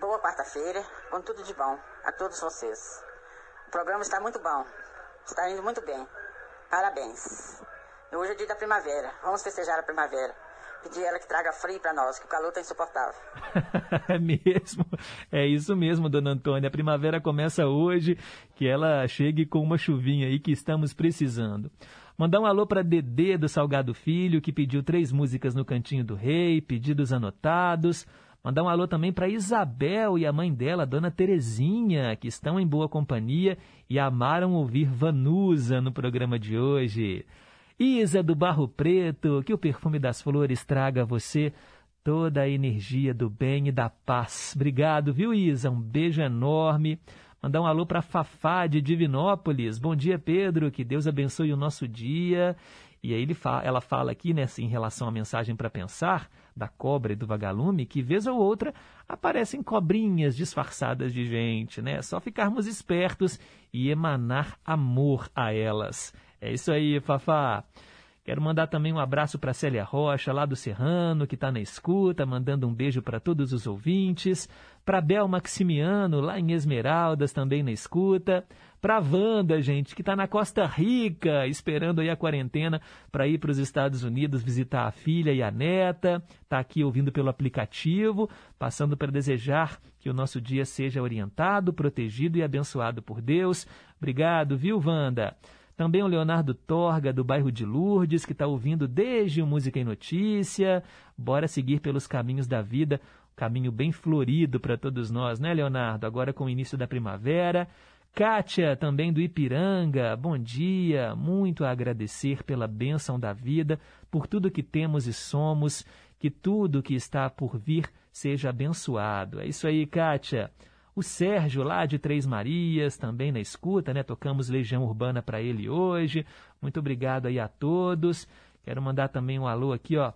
Boa quarta-feira, com tudo de bom a todos vocês. O programa está muito bom. Está indo muito bem. Parabéns. Hoje é dia da primavera. Vamos festejar a primavera. Pedir ela que traga frio para nós, que o calor está insuportável. é mesmo. É isso mesmo, dona Antônia. A primavera começa hoje. Que ela chegue com uma chuvinha aí que estamos precisando. Mandar um alô para Dedê do Salgado Filho, que pediu três músicas no Cantinho do Rei, pedidos anotados. Mandar um alô também para Isabel e a mãe dela, Dona Terezinha, que estão em boa companhia e amaram ouvir Vanusa no programa de hoje. Isa do Barro Preto, que o perfume das flores traga a você toda a energia do bem e da paz. Obrigado, viu, Isa? Um beijo enorme. Mandar um alô para Fafá de Divinópolis. Bom dia, Pedro. Que Deus abençoe o nosso dia. E aí fala, ela fala aqui, né, assim, em relação à mensagem para pensar, da cobra e do vagalume, que vez ou outra aparecem cobrinhas disfarçadas de gente, né? É só ficarmos espertos e emanar amor a elas. É isso aí, Fafá. Quero mandar também um abraço para Célia Rocha, lá do Serrano, que está na escuta, mandando um beijo para todos os ouvintes. Para Bel Maximiano, lá em Esmeraldas, também na escuta. Para Wanda, gente, que está na Costa Rica, esperando aí a quarentena para ir para os Estados Unidos visitar a filha e a neta. Está aqui ouvindo pelo aplicativo, passando para desejar que o nosso dia seja orientado, protegido e abençoado por Deus. Obrigado, viu, Wanda? Também o Leonardo Torga, do bairro de Lourdes, que está ouvindo desde o Música e Notícia. Bora seguir pelos caminhos da vida, caminho bem florido para todos nós, né, Leonardo? Agora com o início da primavera. Kátia, também do Ipiranga, bom dia, muito a agradecer pela bênção da vida, por tudo que temos e somos, que tudo que está por vir seja abençoado. É isso aí, Kátia. O Sérgio, lá de Três Marias, também na escuta, né? Tocamos Legião Urbana para ele hoje. Muito obrigado aí a todos. Quero mandar também um alô aqui, ó,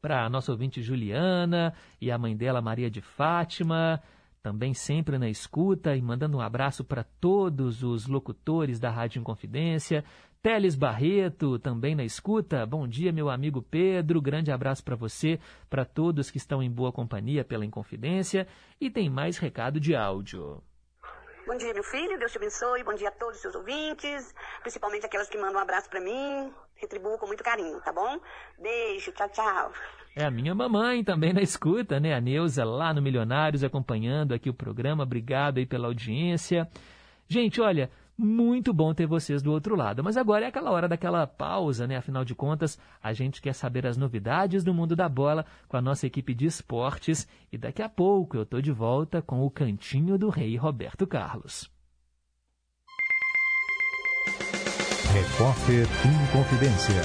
para a nossa ouvinte Juliana e a mãe dela, Maria de Fátima também sempre na escuta e mandando um abraço para todos os locutores da Rádio Inconfidência. Teles Barreto, também na escuta. Bom dia, meu amigo Pedro. Grande abraço para você, para todos que estão em boa companhia pela Inconfidência. E tem mais recado de áudio. Bom dia, meu filho. Deus te abençoe. Bom dia a todos os seus ouvintes, principalmente aquelas que mandam um abraço para mim. Retribuo com muito carinho, tá bom? Beijo. Tchau, tchau. É a minha mamãe também na escuta, né? A Neuza lá no Milionários acompanhando aqui o programa. Obrigado aí pela audiência. Gente, olha, muito bom ter vocês do outro lado. Mas agora é aquela hora daquela pausa, né? Afinal de contas, a gente quer saber as novidades do mundo da bola com a nossa equipe de esportes. E daqui a pouco eu tô de volta com o Cantinho do Rei Roberto Carlos. Repórter Inconfidência.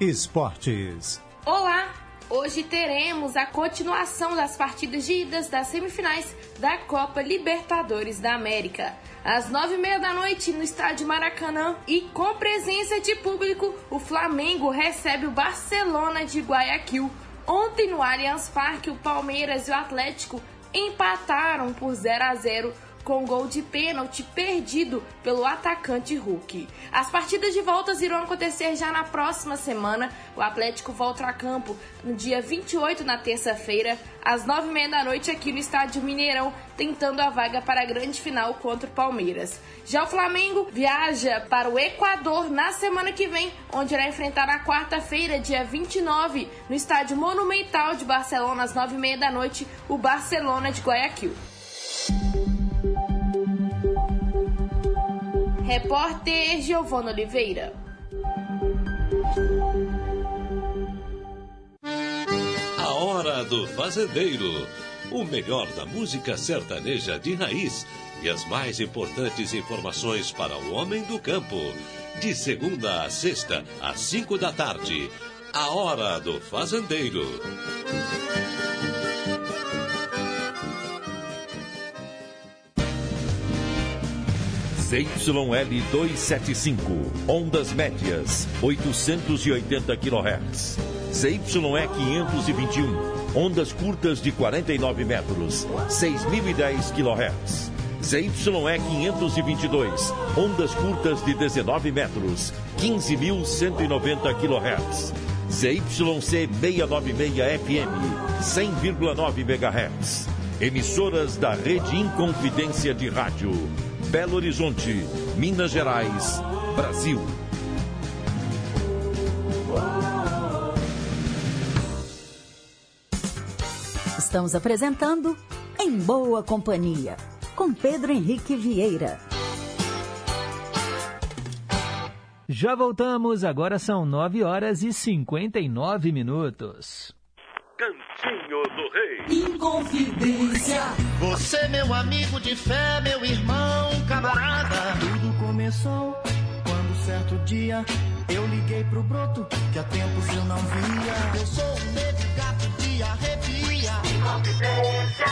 Esportes. Olá! Hoje teremos a continuação das partidas de idas das semifinais da Copa Libertadores da América. Às nove e meia da noite, no estádio Maracanã e com presença de público, o Flamengo recebe o Barcelona de Guayaquil. Ontem no Allianz Parque, o Palmeiras e o Atlético empataram por 0 a 0 com gol de pênalti perdido pelo atacante Hulk. As partidas de voltas irão acontecer já na próxima semana. O Atlético volta a campo no dia 28, na terça-feira, às nove e meia da noite, aqui no Estádio Mineirão, tentando a vaga para a grande final contra o Palmeiras. Já o Flamengo viaja para o Equador na semana que vem, onde irá enfrentar na quarta-feira, dia 29, no Estádio Monumental de Barcelona, às nove e meia da noite, o Barcelona de Guayaquil. Repórter Giovana Oliveira. A Hora do Fazendeiro. O melhor da música sertaneja de raiz e as mais importantes informações para o homem do campo. De segunda a sexta, às cinco da tarde. A Hora do Fazendeiro. ZYL 275, ondas médias, 880 kHz. ZYE 521, ondas curtas de 49 metros, 6010 kHz. ZYE 522, ondas curtas de 19 metros, 15.190 kHz. ZYC 696 FM, 100,9 MHz. Emissoras da Rede Inconfidência de Rádio. Belo Horizonte, Minas Gerais, Brasil. Estamos apresentando Em Boa Companhia, com Pedro Henrique Vieira. Já voltamos, agora são 9 horas e 59 minutos. Cantinho do Rei. Inconfidência. Você, meu amigo de fé, meu irmão, camarada. Tudo começou quando certo dia eu liguei pro broto que há tempos eu não via. Eu sou um negro gato de arrepia. Inconfidência.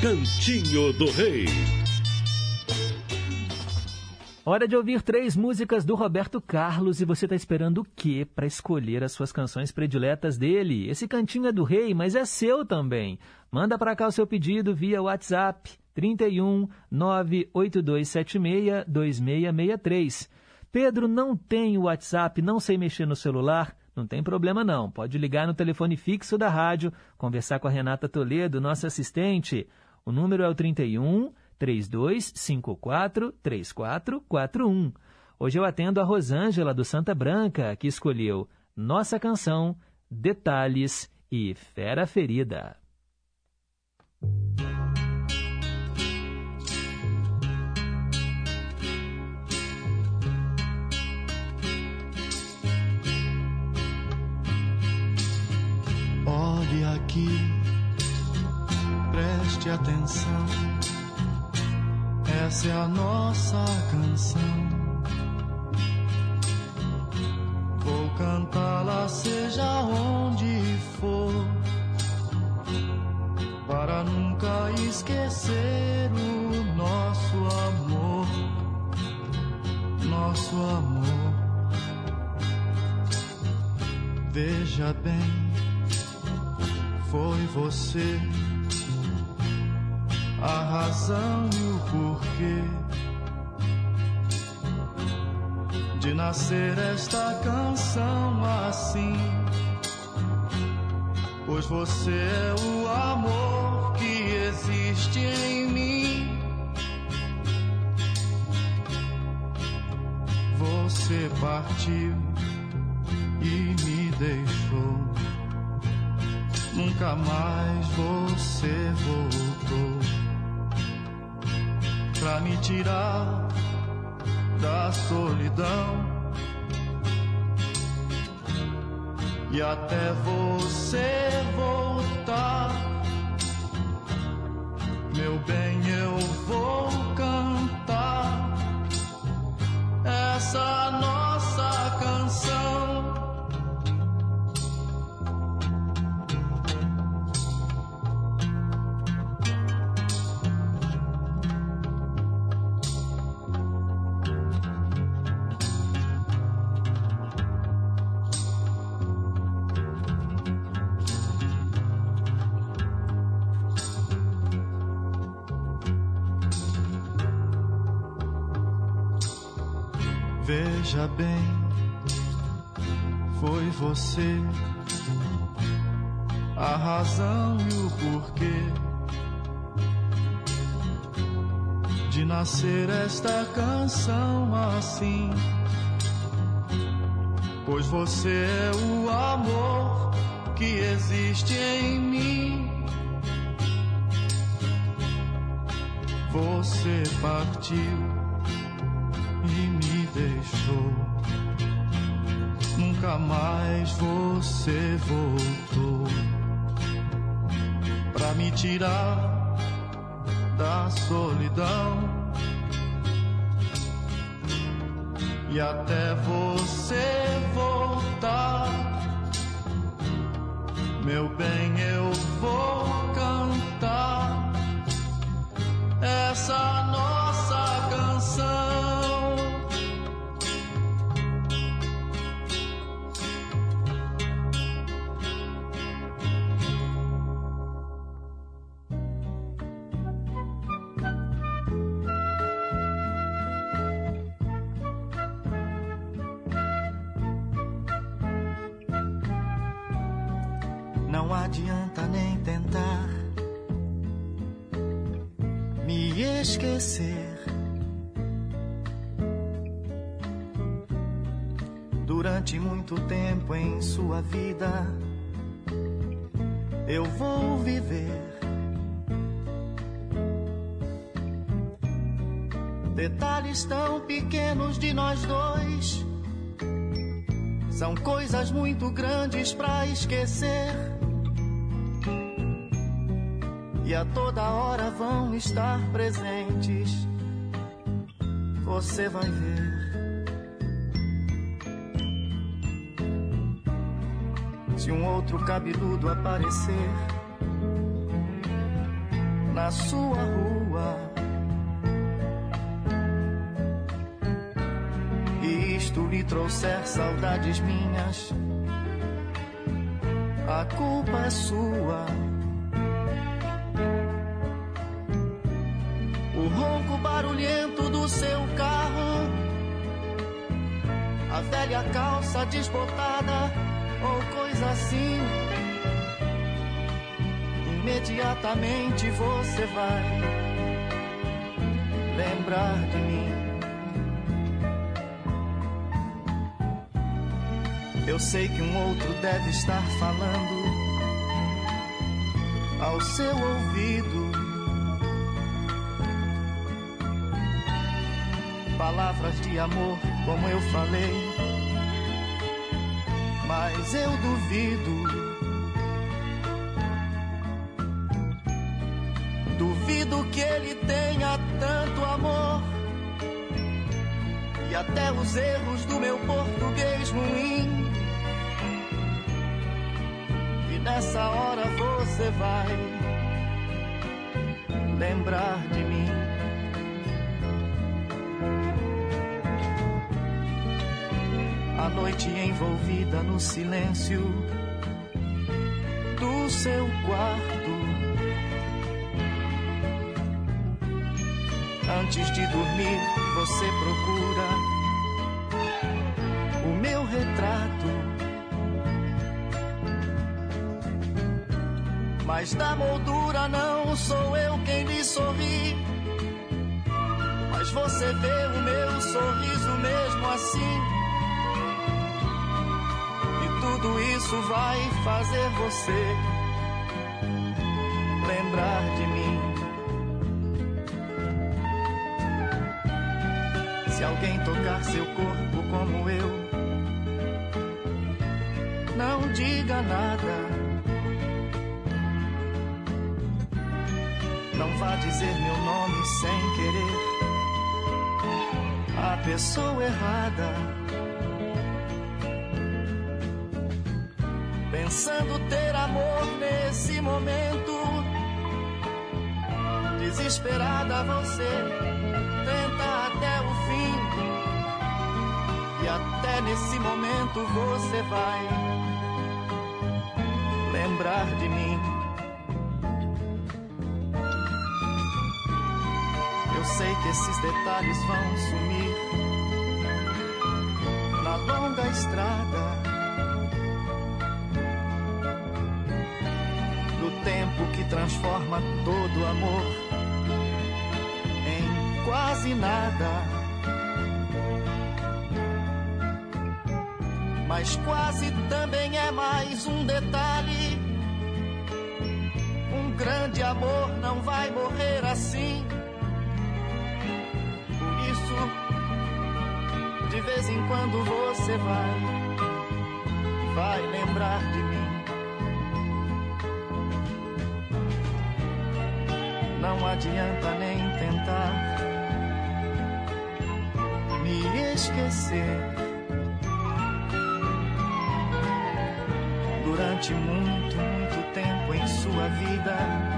Cantinho do Rei. Hora de ouvir três músicas do Roberto Carlos e você está esperando o quê para escolher as suas canções prediletas dele? Esse cantinho é do rei, mas é seu também. Manda para cá o seu pedido via WhatsApp 31 98276 2663. Pedro, não tem WhatsApp, não sei mexer no celular? Não tem problema não. Pode ligar no telefone fixo da rádio, conversar com a Renata Toledo, nossa assistente. O número é o 31 3254 3441. Hoje eu atendo a Rosângela do Santa Branca, que escolheu Nossa Canção, Detalhes e Fera Ferida. Olhe aqui, preste atenção. Essa é a nossa canção. Vou cantá-la seja onde for, para nunca esquecer o nosso amor, nosso amor. Veja bem, foi você a razão e o porquê de nascer esta canção assim. Pois você é o amor que existe em mim. Você partiu e me deixou. Nunca mais você voltou pra me tirar da solidão e até você voltar, meu bem, eu vou cantar essa nossa canção. Veja bem, foi você a razão e o porquê de nascer esta canção assim. Pois você é o amor que existe em mim. Você partiu e me deixou. Nunca mais você voltou pra me tirar da solidão. E até você voltar, meu bem, eu vou cantar essa nossa canção. Sua vida, eu vou viver. Detalhes tão pequenos de nós dois são coisas muito grandes pra esquecer. e a toda hora vão estar presentes. Você vai ver. Se um outro cabeludo aparecer na sua rua. E isto lhe trouxer saudades minhas, a culpa é sua. O ronco barulhento do seu carro, a velha calça desbotada ou coisa assim. Imediatamente você vai lembrar de mim. Eu sei que um outro deve estar falando ao seu ouvido. Palavras de amor, como eu falei, mas eu duvido. Duvido que ele tenha tanto amor. E até os erros do meu português ruim nessa hora você vai lembrar de mim. A noite envolvida no silêncio do seu quarto. Antes de dormir, você procura o meu retrato. Mas da moldura não sou eu quem lhe sorri. Mas você vê o meu sorriso mesmo assim. Tudo isso vai fazer você lembrar de mim. Se alguém tocar seu corpo como eu, não diga nada. Não vá dizer meu nome sem querer. A pessoa errada. Pensando ter amor nesse momento. Desesperada você tenta até o fim. E até nesse momento você vai lembrar de mim. Eu sei que esses detalhes vão sumir na longa estrada transforma todo amor em quase nada. Mas quase também é mais um detalhe. Um grande amor não vai morrer assim. de vez em quando você vai, vai lembrar de mim. Adianta nem tentar me esquecer. Durante muito, muito tempo em sua vida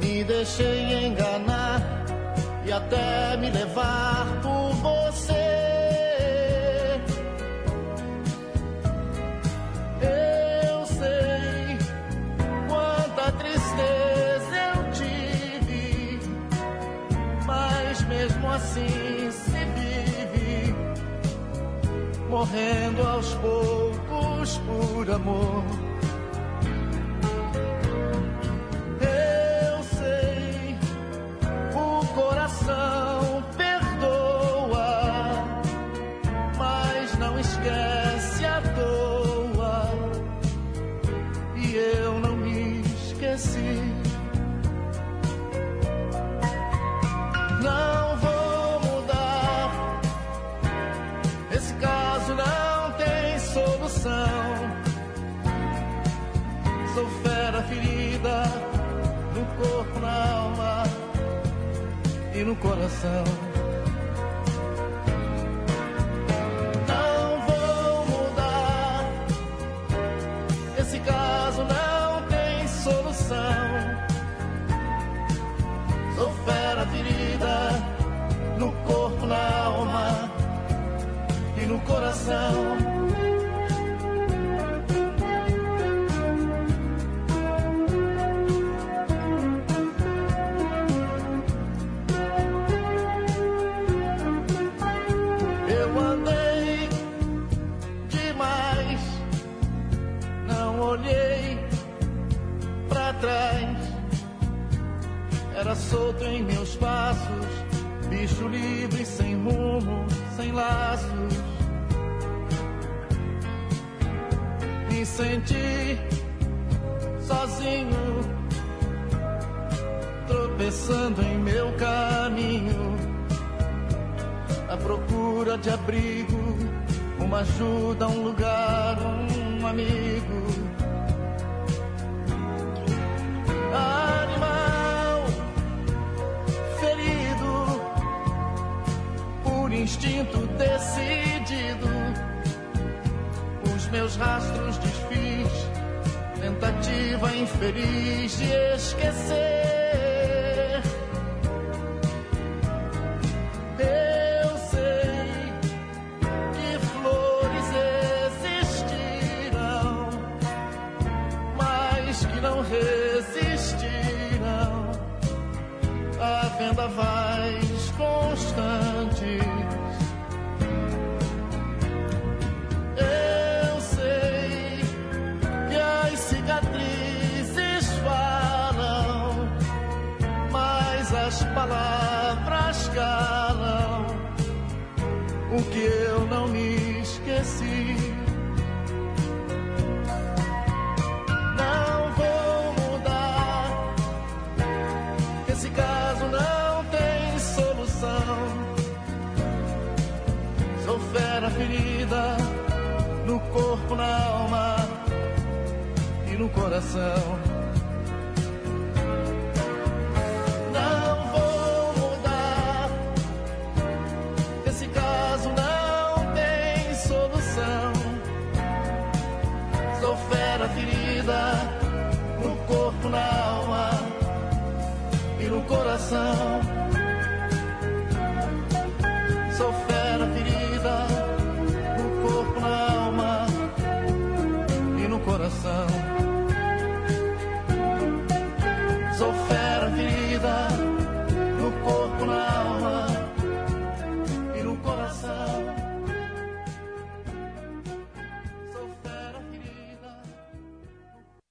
Me deixei enganar e até me levar por você. Eu sei quanta tristeza eu tive, mas mesmo assim se vive, morrendo aos poucos por amor.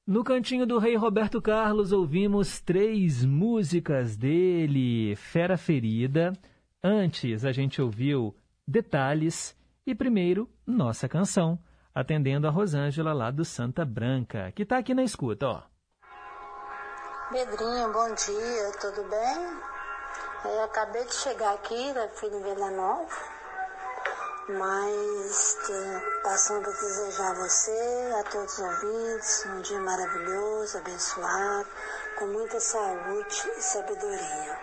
No cantinho do Rei Roberto Carlos ouvimos três músicas dele: Fera Ferida. Antes a gente ouviu Detalhes e primeiro Nossa Canção, atendendo a Rosângela lá do Santa Branca, que está aqui na escuta, ó. Pedrinho, bom dia, tudo bem? Eu acabei de chegar aqui da Filha Vila Nova, mas passando a desejar a você, a todos os ouvintes, um dia maravilhoso, abençoado, com muita saúde e sabedoria.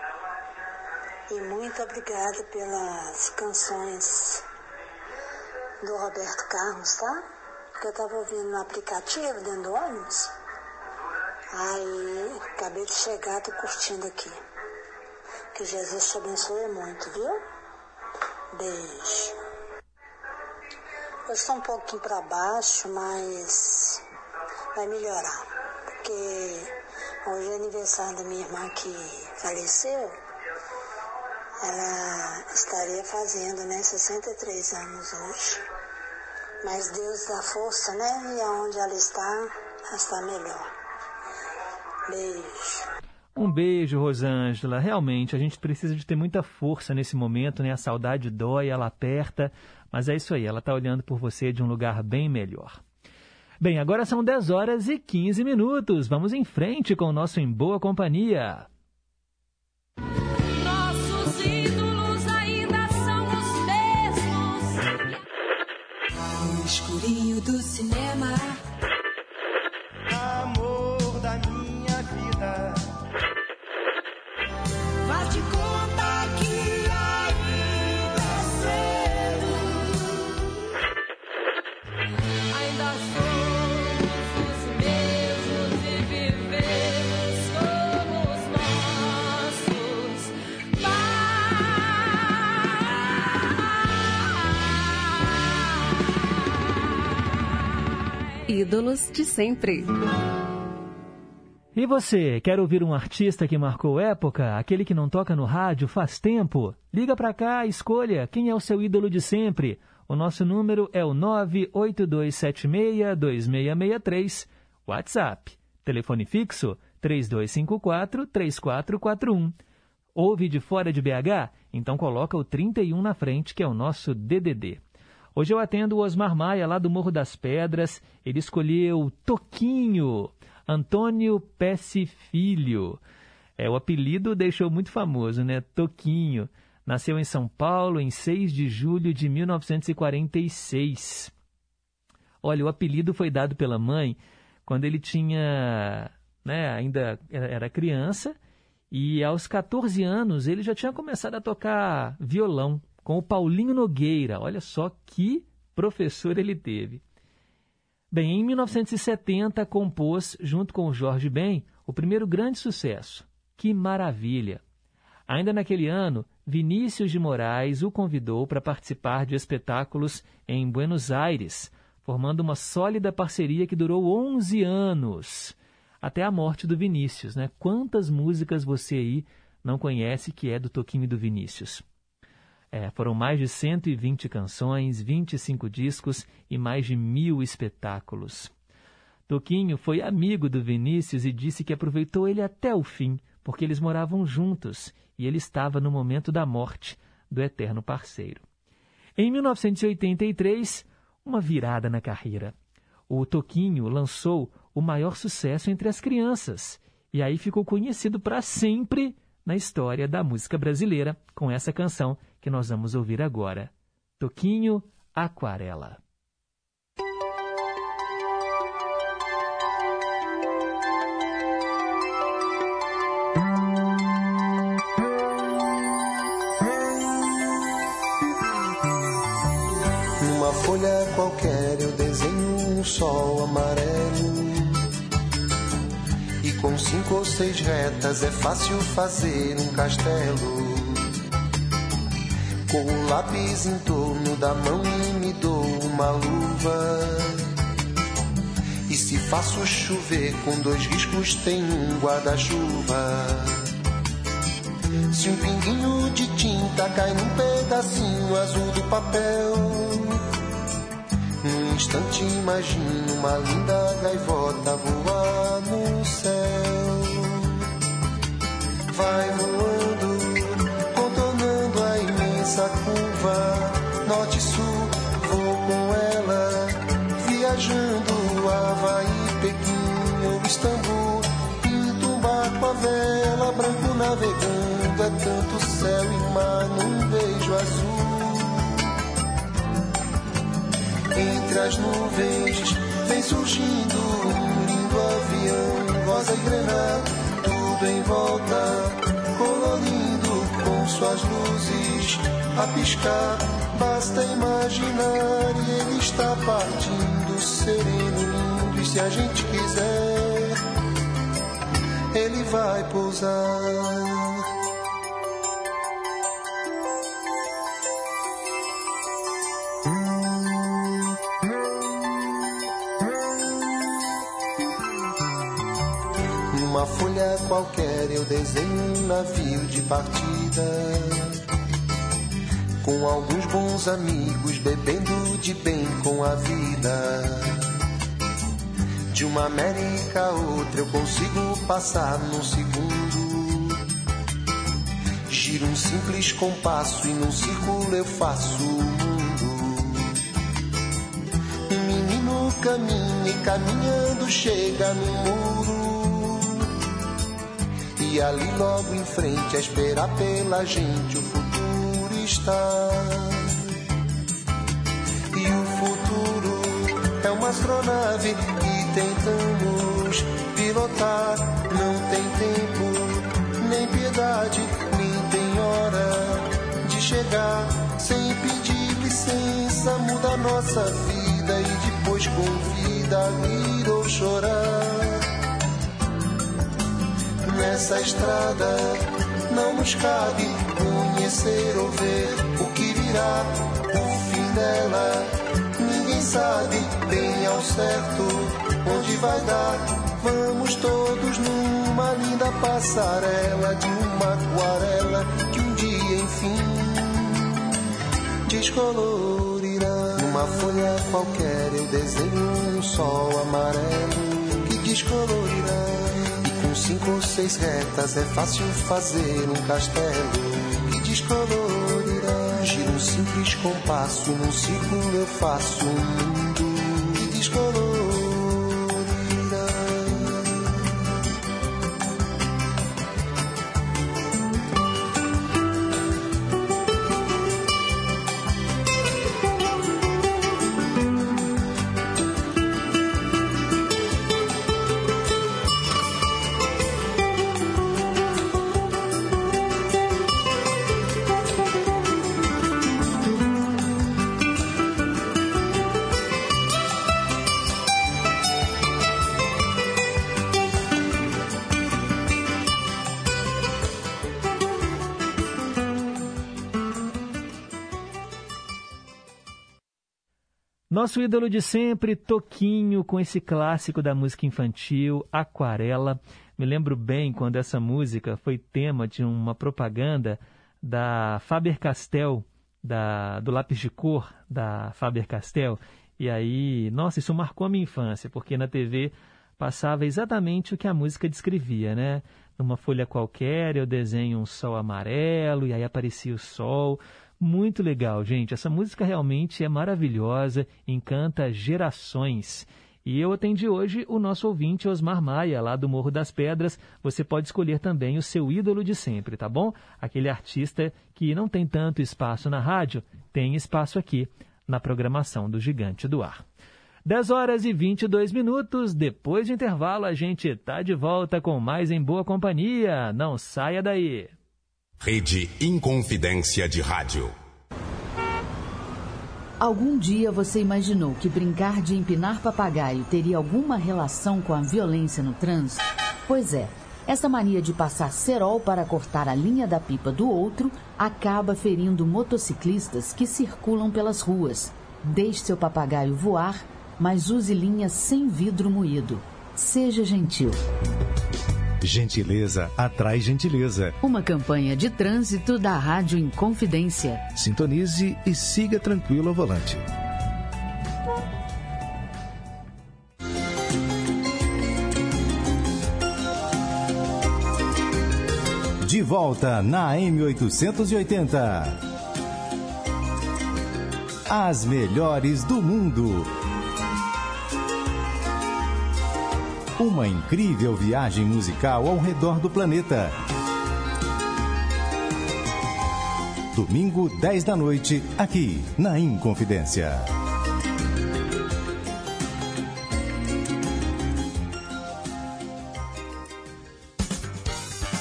E muito obrigada pelas canções do Roberto Carlos, tá? porque eu estava ouvindo no aplicativo dentro do ônibus. Aí, acabei de chegar, tô curtindo aqui. Que Jesus te abençoe muito, viu? Beijo. Eu estou um pouquinho para baixo, mas vai melhorar. Porque hoje é aniversário da minha irmã que faleceu. Ela estaria fazendo, né, 63 anos hoje. Mas Deus dá força, né? E aonde ela está, ela está melhor. Beijo. Um beijo, Rosângela. Realmente, a gente precisa de ter muita força nesse momento, né? A saudade dói, ela aperta, mas é isso aí, ela está olhando por você de um lugar bem melhor. Bem, agora são 10 horas e 15 minutos. Vamos em frente com o nosso Em Boa Companhia. Nossos ídolos ainda são os mesmos. No escurinho do cinema. Ídolos de sempre. E você, quer ouvir um artista que marcou época, aquele que não toca no rádio faz tempo? Liga para cá, escolha quem é o seu ídolo de sempre. O nosso número é o 982762663, WhatsApp. Telefone fixo 3254-3441. Ouve de fora de BH? Então coloca o 31 na frente, que é o nosso DDD. Hoje eu atendo o Osmar Maia, lá do Morro das Pedras. Ele escolheu Toquinho, Antônio Pesce Filho. É, o apelido deixou muito famoso, né? Toquinho. Nasceu em São Paulo em 6 de julho de 1946. Olha, o apelido foi dado pela mãe quando ele tinha, né, ainda era criança, e aos 14 anos ele já tinha começado a tocar violão com o Paulinho Nogueira. Olha só que professor ele teve. Bem, em 1970 compôs, junto com o Jorge Ben, o primeiro grande sucesso, Que Maravilha. Ainda naquele ano, Vinícius de Moraes o convidou para participar de espetáculos em Buenos Aires, formando uma sólida parceria que durou 11 anos, até a morte do Vinícius. Né? Quantas músicas você aí não conhece que é do Toquinho do Vinícius? É, foram mais de 120 canções, 25 discos e mais de mil espetáculos. Toquinho foi amigo do Vinícius e disse que aproveitou ele até o fim, porque eles moravam juntos e ele estava no momento da morte do eterno parceiro. Em 1983, uma virada na carreira. O Toquinho lançou o maior sucesso entre as crianças e aí ficou conhecido para sempre na história da música brasileira com essa canção que nós vamos ouvir agora. Toquinho Aquarela. Numa folha qualquer eu desenho um sol amarelo. E com cinco ou seis retas é fácil fazer um castelo. Com o lápis em torno da mão e me dou uma luva. E se faço chover com dois riscos, tem um guarda-chuva. Se um pinguinho de tinta cai num pedacinho azul do papel, num instante imagino uma linda gaivota voar no céu. Vai voando, viajando Havaí, Pequim ou Istambul, pinto um barco a vela, branco navegando, é tanto céu e mar num beijo azul. Entre as nuvens vem surgindo um lindo avião, rosa e grana, tudo em volta, colorindo com suas luzes a piscar. Basta imaginar e ele está partindo, sereno, lindo. E se a gente quiser, ele vai pousar. Numa folha qualquer eu desenho um navio de partida. Com alguns bons amigos bebendo de bem com a vida. De uma América a outra eu consigo passar num segundo. Giro um simples compasso e num círculo eu faço o mundo. Um menino caminha e caminhando chega no muro. E ali logo em frente a esperar pela gente o futuro E o futuro é uma astronave que tentamos pilotar. Não tem tempo, nem piedade, nem tem hora de chegar. Sem pedir licença, muda a nossa vida e depois convida a rir ou chorar nessa estrada não nos cabe conhecer ou ver o que virá, o fim dela. Ninguém sabe bem ao certo onde vai dar. Vamos todos numa linda passarela de uma aquarela que um dia, enfim, descolorirá. Numa folha qualquer eu desenho um sol amarelo que descolorirá cinco ou seis retas é fácil fazer um castelo descolorirá. Giro um simples compasso, num círculo eu faço um mundo que descolorirá. Nosso ídolo de sempre, Toquinho, com esse clássico da música infantil, Aquarela. Me lembro bem quando essa música foi tema de uma propaganda da Faber-Castell, da, do lápis de cor da Faber-Castell. E aí, nossa, isso marcou a minha infância, porque na TV passava exatamente o que a música descrevia, né? Numa folha qualquer eu desenho um sol amarelo e aí aparecia o sol. Muito legal, gente. Essa música realmente é maravilhosa, encanta gerações. E eu atendi hoje o nosso ouvinte Osmar Maia, lá do Morro das Pedras. Você pode escolher também o seu ídolo de sempre, tá bom? Aquele artista que não tem tanto espaço na rádio, tem espaço aqui na programação do Gigante do Ar. 10 horas e 22 minutos. Depois do intervalo, a gente está de volta com mais em boa companhia. Não saia daí. Rede Inconfidência de Rádio. Algum dia você imaginou que brincar de empinar papagaio teria alguma relação com a violência no trânsito? Pois é, essa mania de passar cerol para cortar a linha da pipa do outro acaba ferindo motociclistas que circulam pelas ruas. Deixe seu papagaio voar, mas use linhas sem vidro moído. Seja gentil. Gentileza atrai gentileza. Uma campanha de trânsito da Rádio Inconfidência. Sintonize e siga tranquilo ao volante. De volta na M880. As melhores do mundo. Uma incrível viagem musical ao redor do planeta. Domingo, 10 da noite, aqui na Inconfidência.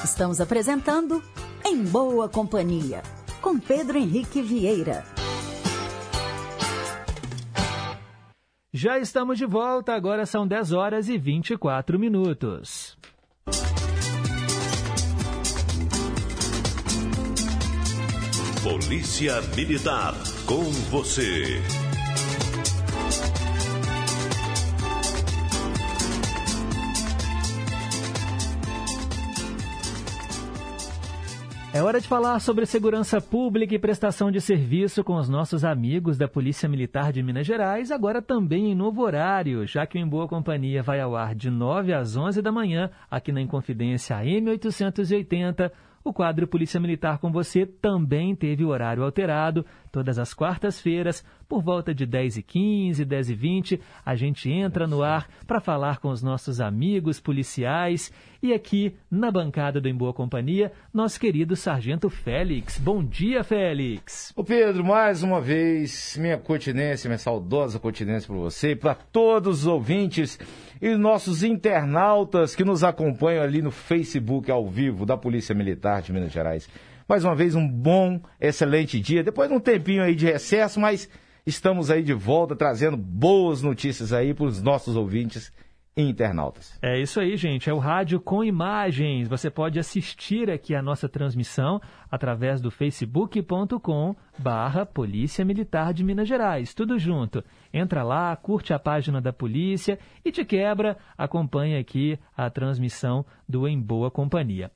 Estamos apresentando Em Boa Companhia, com Pedro Henrique Vieira. Já estamos de volta, agora são 10 horas e 24 minutos. Polícia Militar, com você. É hora de falar sobre segurança pública e prestação de serviço com os nossos amigos da Polícia Militar de Minas Gerais, agora também em novo horário, já que o Em Boa Companhia vai ao ar de 9 às 11 da manhã, aqui na Inconfidência AM 880. O quadro Polícia Militar com você também teve o horário alterado. Todas as quartas-feiras, por volta de 10h15, 10h20, a gente entra no ar para falar com os nossos amigos policiais. E aqui, na bancada do Em Boa Companhia, nosso querido Sargento Félix. Bom dia, Félix. Ô Pedro, mais uma vez, minha continência, minha saudosa continência para você e para todos os ouvintes e nossos internautas que nos acompanham ali no Facebook ao vivo da Polícia Militar de Minas Gerais. Mais uma vez, um bom, excelente dia. Depois de um tempinho aí de recesso, mas estamos aí de volta trazendo boas notícias aí para os nossos ouvintes e internautas. É isso aí, gente. É o rádio com imagens. Você pode assistir aqui a nossa transmissão através do facebook.com barra Polícia Militar de Minas Gerais. Tudo junto. Entra lá, curte a página da polícia e te quebra, acompanha aqui a transmissão do Em Boa Companhia.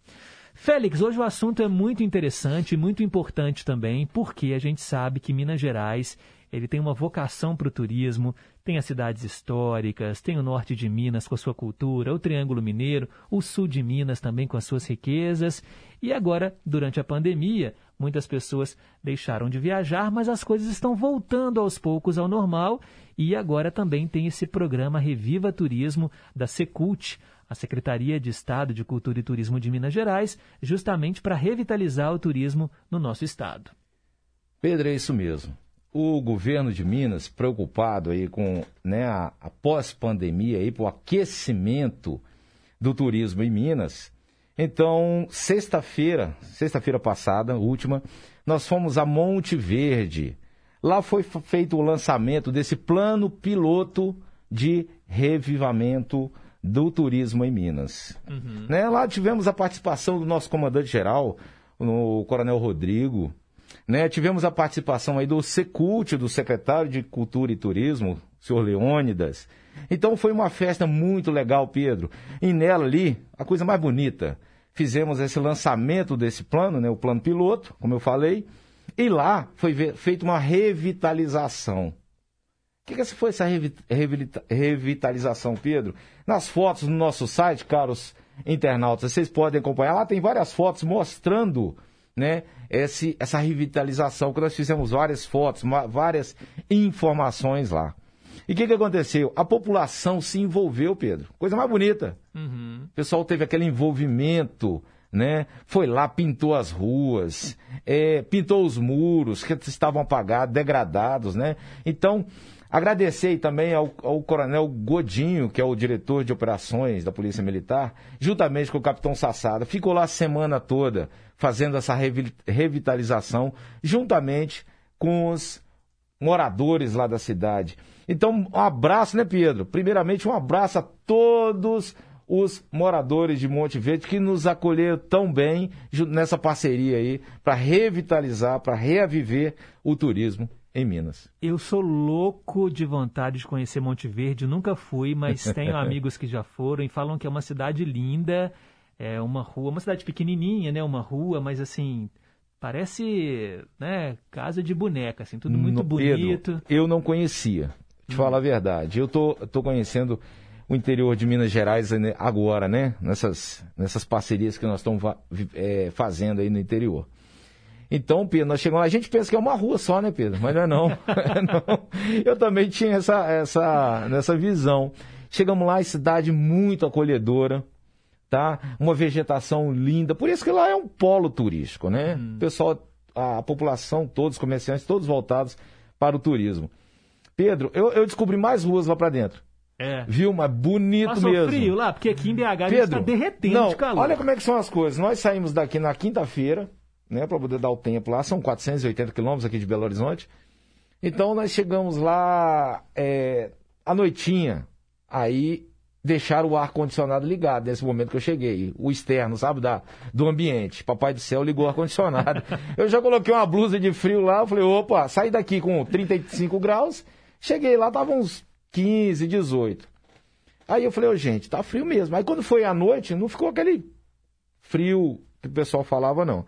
Félix, hoje o assunto é muito interessante muito importante também, porque a gente sabe que Minas Gerais ele tem uma vocação para o turismo, tem as cidades históricas, tem o norte de Minas com a sua cultura, o Triângulo Mineiro, o sul de Minas também com as suas riquezas. E agora, durante a pandemia, muitas pessoas deixaram de viajar, mas as coisas estão voltando aos poucos ao normal. E agora também tem esse programa Reviva Turismo da Secult, a Secretaria de Estado de Cultura e Turismo de Minas Gerais, justamente para revitalizar o turismo no nosso estado. Pedro, é isso mesmo. O governo de Minas, preocupado aí com né, a, a pós-pandemia, aí, o aquecimento do turismo em Minas. Então, sexta-feira, sexta-feira passada, última, nós fomos a Monte Verde. Lá foi feito o lançamento desse plano piloto de revivamento do turismo em Minas. Uhum. Né? Lá tivemos a participação do nosso comandante-geral, o Coronel Rodrigo. Né? Tivemos a participação aí do Secult, do secretário de Cultura e Turismo, senhor Leônidas. Então foi uma festa muito legal, Pedro. E nela ali, a coisa mais bonita, fizemos esse lançamento desse plano, né? o plano piloto, como eu falei, e lá foi feita uma revitalização. O que, que foi essa revitalização, Pedro? Nas fotos no nosso site, caros internautas, vocês podem acompanhar. Lá tem várias fotos mostrando né, esse, essa revitalização, que nós fizemos várias fotos, várias informações lá. E o que, que aconteceu? A população se envolveu, Pedro. Coisa mais bonita. Uhum. O pessoal teve aquele envolvimento, né? Foi lá, pintou as ruas, é, pintou os muros que estavam apagados, degradados, né? Então, Agradecer também ao, ao, Coronel Godinho, que é o diretor de operações da Polícia Militar, juntamente com o Capitão Sassada. Ficou lá a semana toda fazendo essa revitalização, juntamente com os moradores lá da cidade. Então, um abraço, né, Pedro? Primeiramente, um abraço a todos os moradores de Monte Verde que nos acolheram tão bem nessa parceria aí para revitalizar, para reaviver o turismo em Minas. Eu sou louco de vontade de conhecer Monte Verde, nunca fui, mas tenho amigos que já foram e falam que é uma cidade linda, é uma rua, uma cidade pequenininha, né, uma rua, mas assim, parece, né, casa de boneca, assim, tudo muito no bonito. Pedro, eu não conhecia, te hum. falar a verdade. Eu tô, tô conhecendo o interior de Minas Gerais né, agora, né, nessas, nessas parcerias que nós estamos é, fazendo aí no interior. Então, Pedro, nós chegamos lá, a gente pensa que é uma rua só, né, Pedro? Mas não é não. não. Eu também tinha essa, essa, nessa visão. Chegamos lá, cidade muito acolhedora, tá? Uma vegetação linda. Por isso que lá é um polo turístico, né? Hum. O pessoal, a, a, população, todos os comerciantes, todos voltados para o turismo. Pedro, eu, eu descobri mais ruas lá para dentro. É. Viu? Mas bonito Passou mesmo. frio lá, porque aqui em BH Pedro, está derretendo não, de calor. Olha como é que são as coisas. Nós saímos daqui na quinta-feira, né, para poder dar o tempo lá. São 480 quilômetros aqui de Belo Horizonte. Então nós chegamos lá é, à noitinha. Aí deixaram o ar-condicionado ligado nesse momento que eu cheguei. O externo, sabe, da, do ambiente. Papai do céu ligou o ar-condicionado. eu já coloquei uma blusa de frio lá, eu falei, opa, saí daqui com 35 graus. Cheguei lá, tava uns 15, 18. Aí eu falei, ô gente, tá frio mesmo. Aí quando foi à noite, não ficou aquele frio que o pessoal falava, não.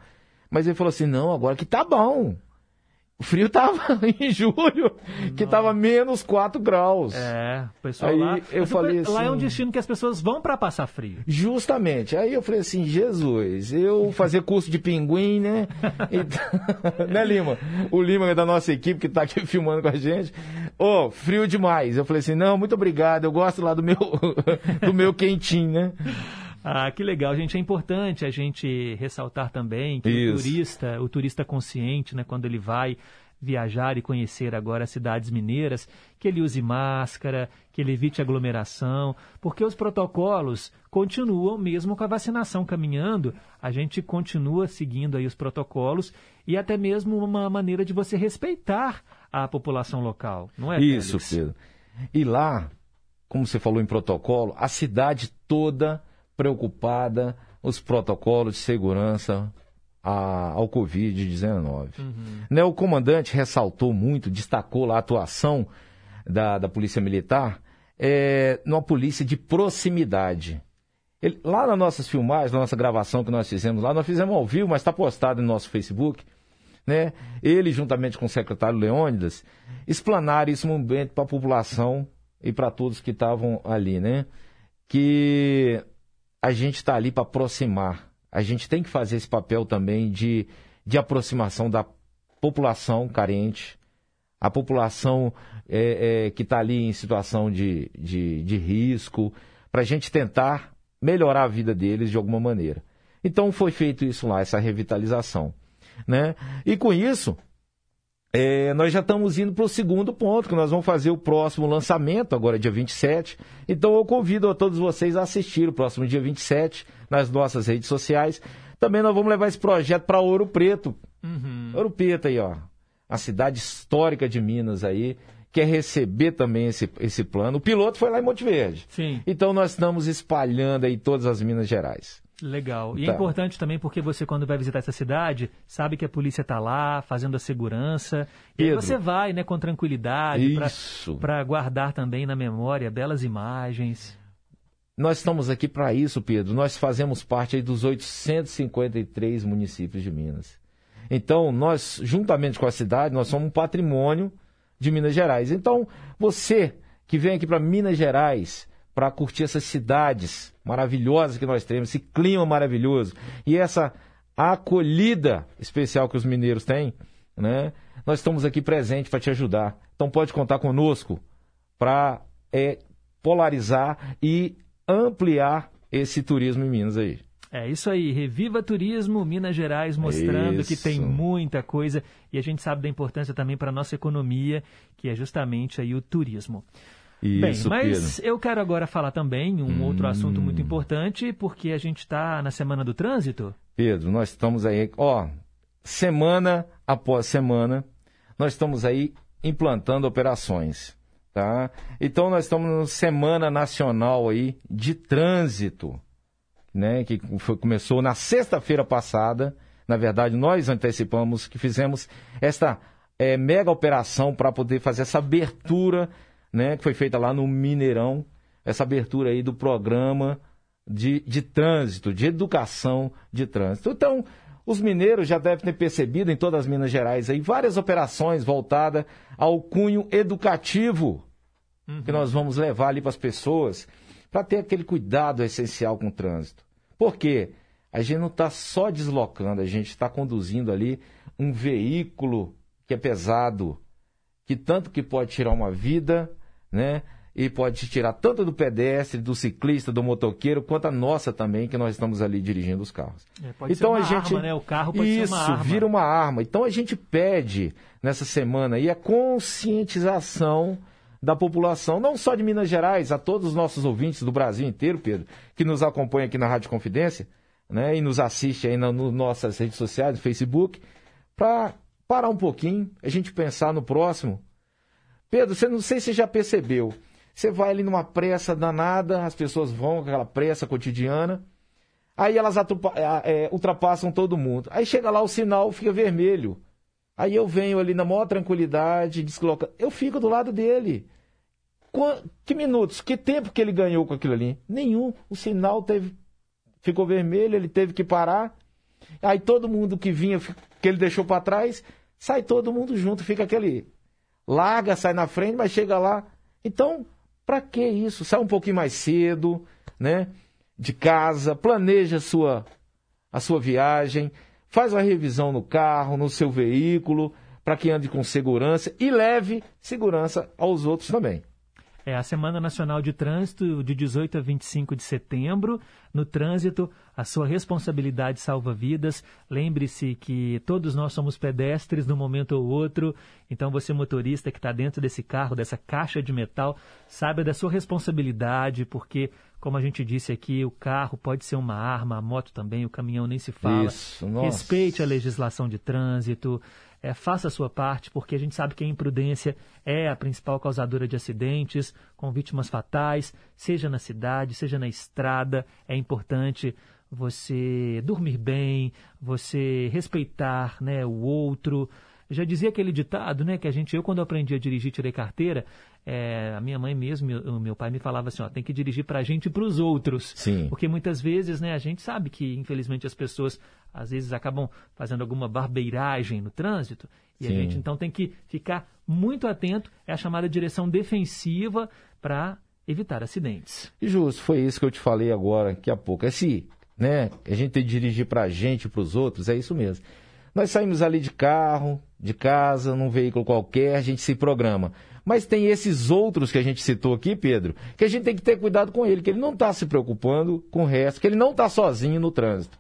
Mas ele falou assim, não, agora que tá bom. O frio tava em julho, que tava menos 4 graus. É, o pessoal Aí lá. eu Mas falei Lá é um assim- destino que as pessoas vão para passar frio. Justamente. Aí eu falei assim, Jesus, eu fazer curso de pinguim, né? Então, né, Lima? O Lima é da nossa equipe que tá aqui filmando com a gente. Ô, frio demais. Eu falei assim, não, muito obrigado, eu gosto lá do meu, do meu quentinho, né? Ah, que legal, gente. É importante a gente ressaltar também que o Isso. turista, o turista consciente, né, quando ele vai viajar e conhecer agora as cidades mineiras, que ele use máscara, que ele evite aglomeração, porque os protocolos continuam mesmo com a vacinação caminhando, a gente continua seguindo aí os protocolos e até mesmo uma maneira de você respeitar a população local, não é? Isso, Félix? Pedro. E lá, como você falou em protocolo, a cidade toda preocupada, os protocolos de segurança a- ao Covid-19. Né, o comandante ressaltou muito, destacou lá a atuação da, da Polícia Militar é, numa polícia de proximidade. Ele- lá nas nossas filmagens, na nossa gravação que nós fizemos lá, nós fizemos ao vivo, mas está postado no nosso Facebook, né? Ele, juntamente com o secretário Leônidas, explanaram isso momento para a população e para todos que estavam ali, né? Que a gente está ali para aproximar. A gente tem que fazer esse papel também de, de aproximação da população carente, a população é, é, que está ali em situação de, de, de risco, para a gente tentar melhorar a vida deles de alguma maneira. Então foi feito isso lá, essa revitalização. Né? E com isso, é, nós já estamos indo para o segundo ponto, que nós vamos fazer o próximo lançamento, agora dia 27. Então eu convido a todos vocês a assistir o próximo dia 27 nas nossas redes sociais. Também nós vamos levar esse projeto para Ouro Preto. Ouro Preto aí, ó. A cidade histórica de Minas aí. Quer receber também esse, esse plano. O piloto foi lá em Monte Verde. Sim. Então nós estamos espalhando aí todas as Minas Gerais. Legal. E é Tá. importante também porque você, quando vai visitar essa cidade, sabe que a polícia está lá, fazendo a segurança. E Pedro. você vai, né, com tranquilidade, para guardar também na memória belas imagens. Nós estamos aqui para isso, Pedro. Nós fazemos parte dos 853 municípios de Minas. Então, nós, juntamente com a cidade, nós somos um patrimônio de Minas Gerais. Então, você que vem aqui para Minas Gerais para curtir essas cidades maravilhosas que nós temos, esse clima maravilhoso e essa acolhida especial que os mineiros têm, né? Nós estamos aqui presentes para te ajudar. Então, pode contar conosco para é, polarizar e ampliar esse turismo em Minas aí. É isso aí, Reviva Turismo Minas Gerais, mostrando que tem Isso. muita coisa e a gente sabe da importância também para a nossa economia, que é justamente aí o turismo. Isso, Bem, mas eu quero agora falar também um outro assunto muito importante, porque a gente está na Semana do Trânsito. Pedro, nós estamos aí, ó, semana após semana, nós estamos aí implantando operações, tá? Então nós estamos na Semana Nacional aí de Trânsito, né? Que foi- começou na sexta-feira passada. Na verdade, nós antecipamos que fizemos esta eh, mega operação para poder fazer essa abertura, né? Que foi feita lá no Mineirão, essa abertura aí do programa de, de trânsito, de educação de trânsito. Então, os mineiros já devem ter percebido em todas as Minas Gerais aí várias operações voltadas ao cunho educativo que nós vamos levar ali para as pessoas para ter aquele cuidado essencial com o trânsito. Por quê? A gente não está só deslocando, a gente está conduzindo ali um veículo que é pesado, que tanto que pode tirar uma vida, né? E pode tirar tanto do pedestre, do ciclista, do motoqueiro, quanto a nossa também, que nós estamos ali dirigindo os carros. É, pode ser uma arma, né? O carro pode Isso, ser uma arma. vira uma arma. Então a gente pede nessa semana aí a conscientização da população, não só de Minas Gerais, a todos os nossos ouvintes do Brasil inteiro, Pedro, que nos acompanham aqui na Rádio Confidência, né, e nos assiste aí nas no nossas redes sociais, no Facebook, para parar um pouquinho, a gente pensar no próximo. Pedro, você não sei se já percebeu. Você vai ali numa pressa danada, as pessoas vão com aquela pressa cotidiana, aí elas é, ultrapassam todo mundo. Aí chega lá o sinal, fica vermelho. Aí eu venho ali na maior tranquilidade, desloca. Eu fico do lado dele. Que minutos, que tempo que ele ganhou com aquilo ali? Nenhum. O sinal teve, ficou vermelho, ele teve que parar. Aí todo mundo que vinha, que ele deixou para trás, sai todo mundo junto, fica aquele larga, sai na frente, mas chega lá. Então, para que isso? Sai um pouquinho mais cedo, né? De casa, planeja a sua, a sua viagem, faz uma revisão no carro, no seu veículo, para que ande com segurança e leve segurança aos outros também. É a Semana Nacional de Trânsito de 18 a 25 de setembro. No trânsito, a sua responsabilidade salva vidas. Lembre-se que todos nós somos pedestres num momento ou outro. Então, você, motorista que está dentro desse carro, dessa caixa de metal, saiba da sua responsabilidade, porque, como a gente disse aqui, o carro pode ser uma arma, a moto também, o caminhão nem se fala. Isso, nossa. Respeite a legislação de trânsito é, faça a sua parte, porque a gente sabe que a imprudência é a principal causadora de acidentes com vítimas fatais, seja na cidade, seja na estrada. É importante você dormir bem, você respeitar né, o outro. Já dizia aquele ditado, né, que a gente, eu quando aprendi a dirigir, tirei carteira, é, a minha mãe mesmo, meu, meu pai me falava assim, ó, tem que dirigir para a gente e para os outros. Sim. Porque muitas vezes, né, a gente sabe que, infelizmente, as pessoas às vezes acabam fazendo alguma barbeiragem no trânsito e Sim. a gente então tem que ficar muito atento. É a chamada direção defensiva para evitar acidentes. E justo, foi isso que eu te falei agora, daqui a pouco. Esse, né, a gente tem que dirigir para a gente e para os outros, é isso mesmo. Nós saímos ali de carro, de casa, num veículo qualquer, a gente se programa. Mas tem esses outros que a gente citou aqui, Pedro, que a gente tem que ter cuidado com ele, que ele não está se preocupando com o resto, que ele não está sozinho no trânsito.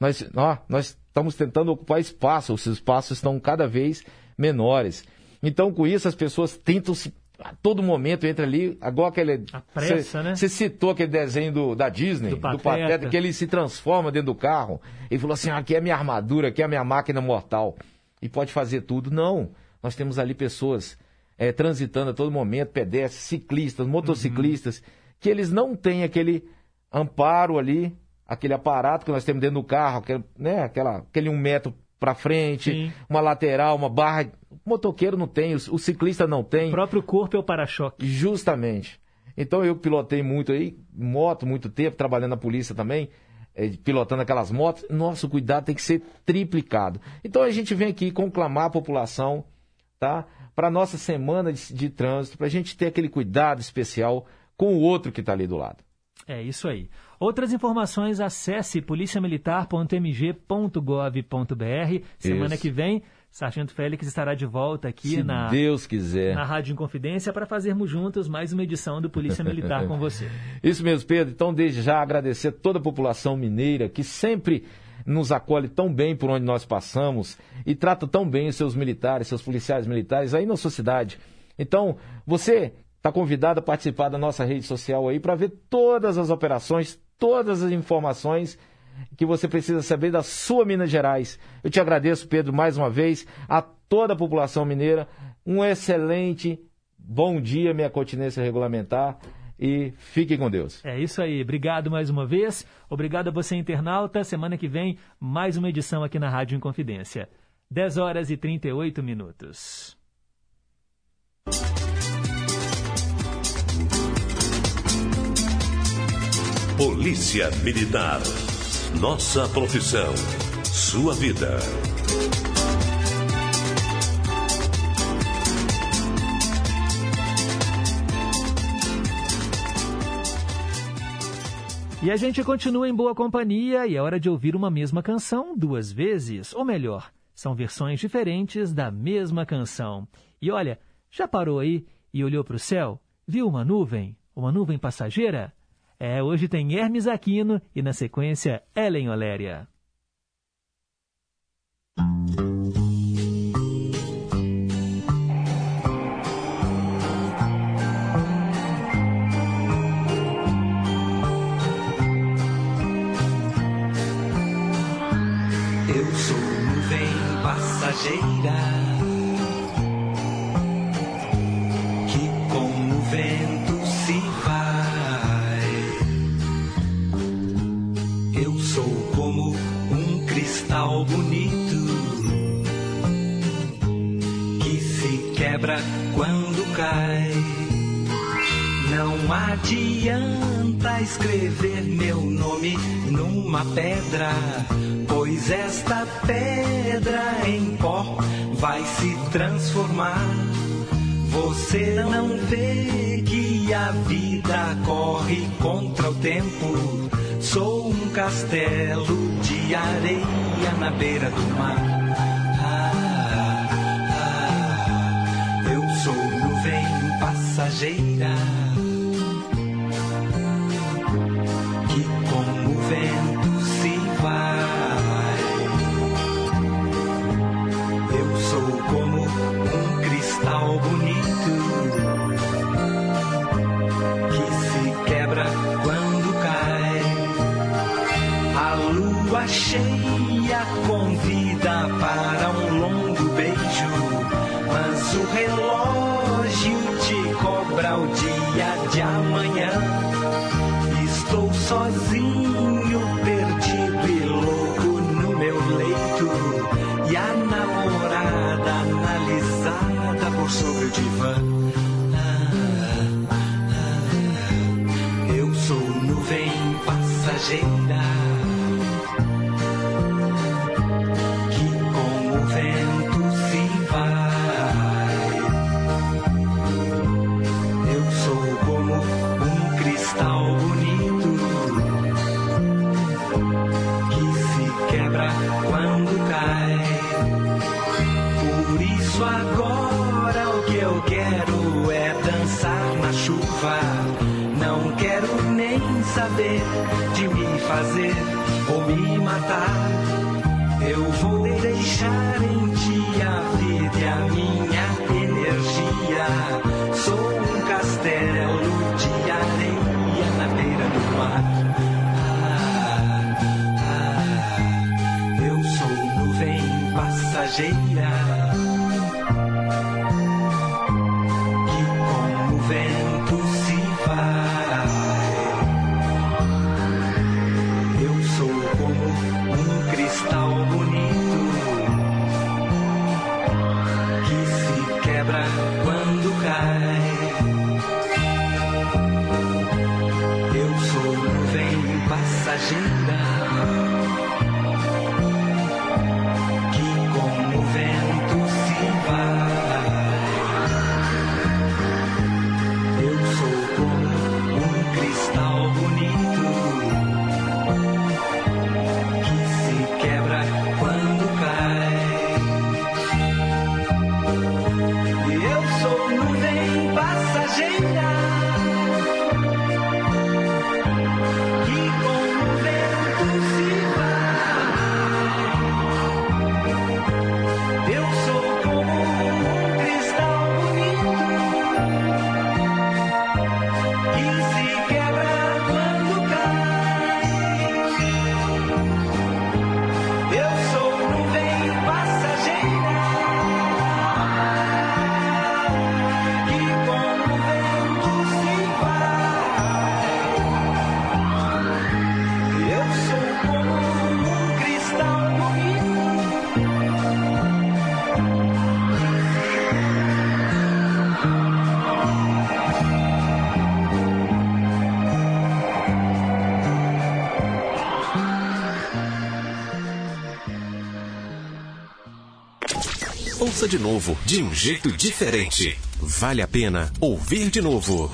Nós, ó, nós estamos tentando ocupar espaço, os espaços estão cada vez menores. Então, com isso, as pessoas tentam se a todo momento entra ali, agora aquele. A pressa, cê, né? Você citou aquele desenho do, da Disney, do Pateta. do Pateta, que ele se transforma dentro do carro e falou assim: ah, aqui é a minha armadura, aqui é a minha máquina mortal. E pode fazer tudo. Não. Nós temos ali pessoas é, transitando a todo momento, pedestres, ciclistas, motociclistas, uhum. que eles não têm aquele amparo ali, aquele aparato que nós temos dentro do carro, aquele, né, aquela, aquele um metro para frente, Sim. uma lateral, uma barra. O motoqueiro não tem, o, o ciclista não tem. O próprio corpo é o para-choque. Justamente. Então eu pilotei muito aí, moto, muito tempo, trabalhando na polícia também, é, pilotando aquelas motos. Nosso cuidado tem que ser triplicado. Então a gente vem aqui conclamar a população, tá? Para nossa semana de, de trânsito, para a gente ter aquele cuidado especial com o outro que está ali do lado. É isso aí. Outras informações, acesse policiamilitar.mg.gov.br. Semana Isso. que vem, Sargento Félix estará de volta aqui Se na, Deus quiser. na Rádio Inconfidência para fazermos juntos mais uma edição do Polícia Militar com você. Isso mesmo, Pedro. Então, desde já agradecer toda a população mineira que sempre nos acolhe tão bem por onde nós passamos e trata tão bem os seus militares, seus policiais militares aí na sua cidade. Então, você está convidado a participar da nossa rede social aí para ver todas as operações, todas as informações que você precisa saber da sua Minas Gerais. Eu te agradeço, Pedro, mais uma vez, a toda a população mineira. Um excelente bom dia, minha continência regulamentar. E fique com Deus. É isso aí. Obrigado mais uma vez. Obrigado a você, internauta. Semana que vem, mais uma edição aqui na Rádio Inconfidência. 10 horas e 38 minutos. Polícia Militar. Nossa profissão. Sua vida. E a gente continua em boa companhia e é hora de ouvir uma mesma canção duas vezes. Ou melhor, são versões diferentes da mesma canção. E olha, já parou aí e olhou para o céu? Viu uma nuvem? Uma nuvem passageira? É, hoje tem Hermes Aquino e na sequência Ellen Oléria. passageira que com o vento se vai. Eu sou como um cristal bonito que se quebra quando cai. Não adianta para escrever meu nome numa pedra. Pois esta pedra em pó vai se transformar. Você não vê que a vida corre contra o tempo. Sou um castelo de areia na beira do mar. Ah, ah, ah. Eu sou nuvem passageira. ouça de novo, de um jeito diferente. Vale a pena ouvir de novo.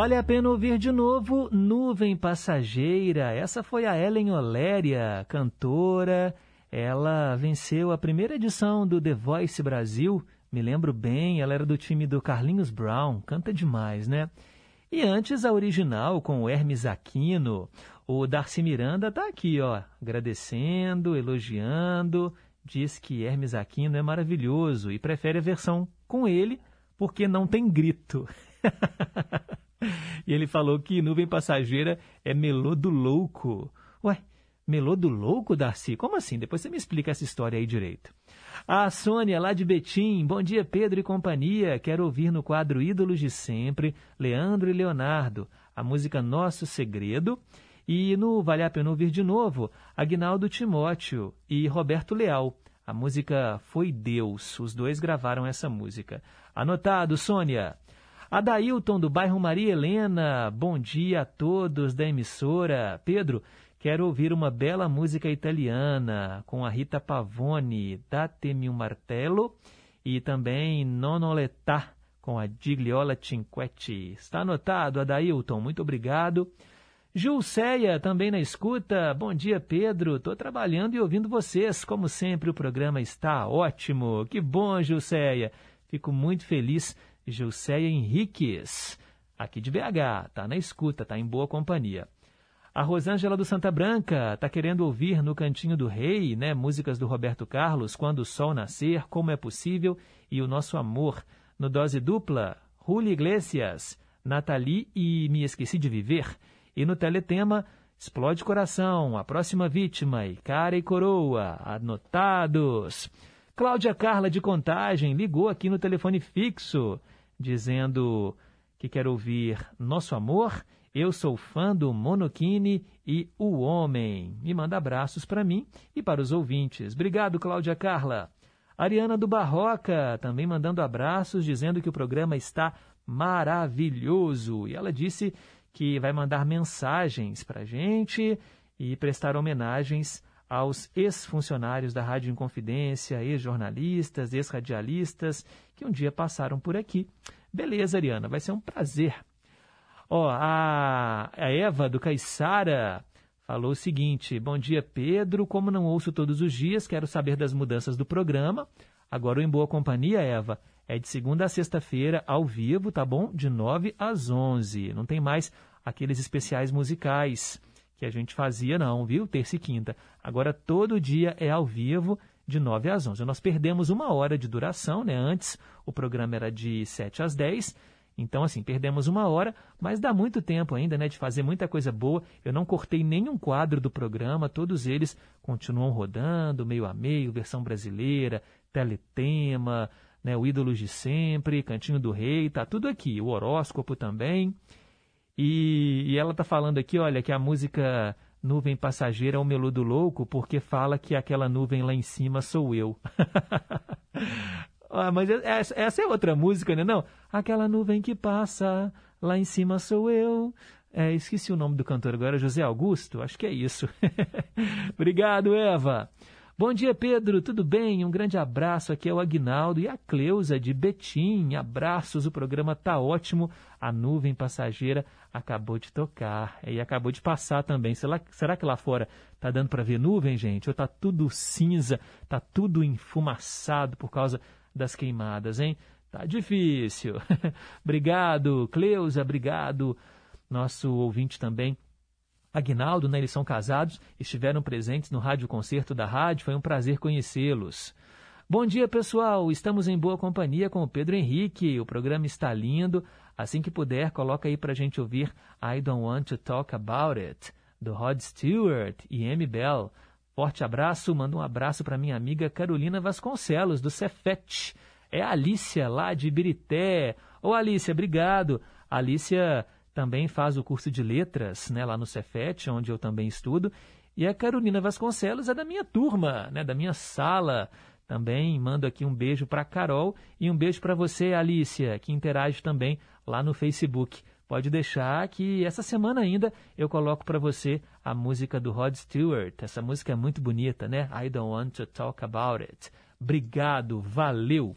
Vale a pena ouvir de novo Nuvem Passageira. Essa foi a Ellen Oléria, cantora. Ela venceu a primeira edição do The Voice Brasil. Me lembro bem, ela era do time do Carlinhos Brown. Canta demais, né? E antes a original com o Hermes Aquino. O Darcy Miranda tá aqui, ó, agradecendo, elogiando. Diz que Hermes Aquino é maravilhoso e prefere a versão com ele porque não tem grito. E ele falou que nuvem passageira é melô do louco. Ué, melô do louco, Darcy? Como assim? Depois você me explica essa história aí direito. A Sônia, lá de Betim. Bom dia, Pedro e companhia. Quero ouvir no quadro Ídolos de Sempre, Leandro e Leonardo, a música Nosso Segredo. E no Vale a Pena Ouvir de Novo, Agnaldo Timóteo e Roberto Leal. A música Foi Deus. Os dois gravaram essa música. Anotado, Sônia. Adailton, do bairro Maria Helena, bom dia a todos da emissora. Pedro, quero ouvir uma bela música italiana com a Rita Pavone, Datemi un Martello, e também Nonoletà com a Gigliola Cinquetti. Está anotado, Adailton, muito obrigado. Julceia, também na escuta. Bom dia, Pedro. Estou trabalhando e ouvindo vocês. Como sempre, o programa está ótimo. Que bom, Julceia. Fico muito feliz Gilceia Henriques, aqui de BH, está na escuta, está em boa companhia. A Rosângela do Santa Branca está querendo ouvir no Cantinho do Rei, né, músicas do Roberto Carlos, Quando o Sol Nascer, Como é Possível e O Nosso Amor. No Dose Dupla, Ruli Iglesias, Nathalie e Me Esqueci de Viver. E no Teletema, Explode Coração, A Próxima Vítima e Cara e Coroa, anotados. Cláudia Carla de Contagem ligou aqui no telefone fixo dizendo que quer ouvir Nosso Amor, Eu Sou Fã do Monokini e O Homem. Me manda abraços para mim e para os ouvintes. Obrigado, Cláudia Carla. Ariana do Barroca também mandando abraços, dizendo que o programa está maravilhoso. E ela disse que vai mandar mensagens para a gente e prestar homenagens aos ex-funcionários da Rádio Inconfidência, ex-jornalistas, ex-radialistas que um dia passaram por aqui. Beleza, Ariana, vai ser um prazer. Ó, a, a Eva do Caiçara falou o seguinte: Bom dia, Pedro. Como não ouço todos os dias, quero saber das mudanças do programa. Agora o Em Boa Companhia, Eva, é de segunda a sexta-feira, ao vivo, tá bom? De 9 às 11. Não tem mais aqueles especiais musicais que a gente fazia, não, viu? Terça e quinta. Agora todo dia é ao vivo, de 9 às 11. Nós perdemos uma hora de duração, né? Antes o programa era de 7 às 10. Então, assim, perdemos uma hora, mas dá muito tempo ainda, né, de fazer muita coisa boa. Eu não cortei nenhum quadro do programa, todos eles continuam rodando, meio a meio, versão brasileira, teletema, né, o Ídolos de Sempre, Cantinho do Rei, tá tudo aqui, o horóscopo também. E, e ela está falando aqui, olha, que a música Nuvem Passageira é o melô do louco, porque fala que aquela nuvem lá em cima sou eu. ah, mas essa, essa, é outra música, né? Não, aquela nuvem que passa lá em cima sou eu. É, esqueci o nome do cantor agora, José Augusto, acho que é isso. Obrigado, Eva. Bom dia, Pedro. Tudo bem? Um grande abraço. Aqui é o Agnaldo e a Cleusa de Betim. Abraços. O programa tá ótimo. A nuvem passageira acabou de tocar e acabou de passar também. Será, será que lá fora tá dando para ver nuvem, gente? Ou tá tudo cinza? Tá tudo enfumaçado por causa das queimadas, hein? Tá difícil. obrigado, Cleusa. Obrigado, nosso ouvinte também Agnaldo, né, eles são casados, estiveram presentes no rádio concerto da rádio, foi um prazer conhecê-los. Bom dia, pessoal. Estamos em boa companhia com o Pedro Henrique. O programa está lindo. Assim que puder, coloca aí para a gente ouvir I Don't Want to Talk About It, do Rod Stewart e Amy Bell. Forte abraço. Manda um abraço para minha amiga Carolina Vasconcelos, do Cefet. É a Alícia, lá de Birité. Ô, Alícia, obrigado. Alícia também faz o curso de letras né, lá no Cefet, onde eu também estudo. E a Carolina Vasconcelos é da minha turma, né, da minha sala, Também mando aqui um beijo para Carol e um beijo para você, Alicia, que interage também lá no Facebook. Pode deixar que essa semana ainda eu coloco para você a música do Rod Stewart. Essa música é muito bonita, né? I don't want to talk about it. Obrigado, valeu.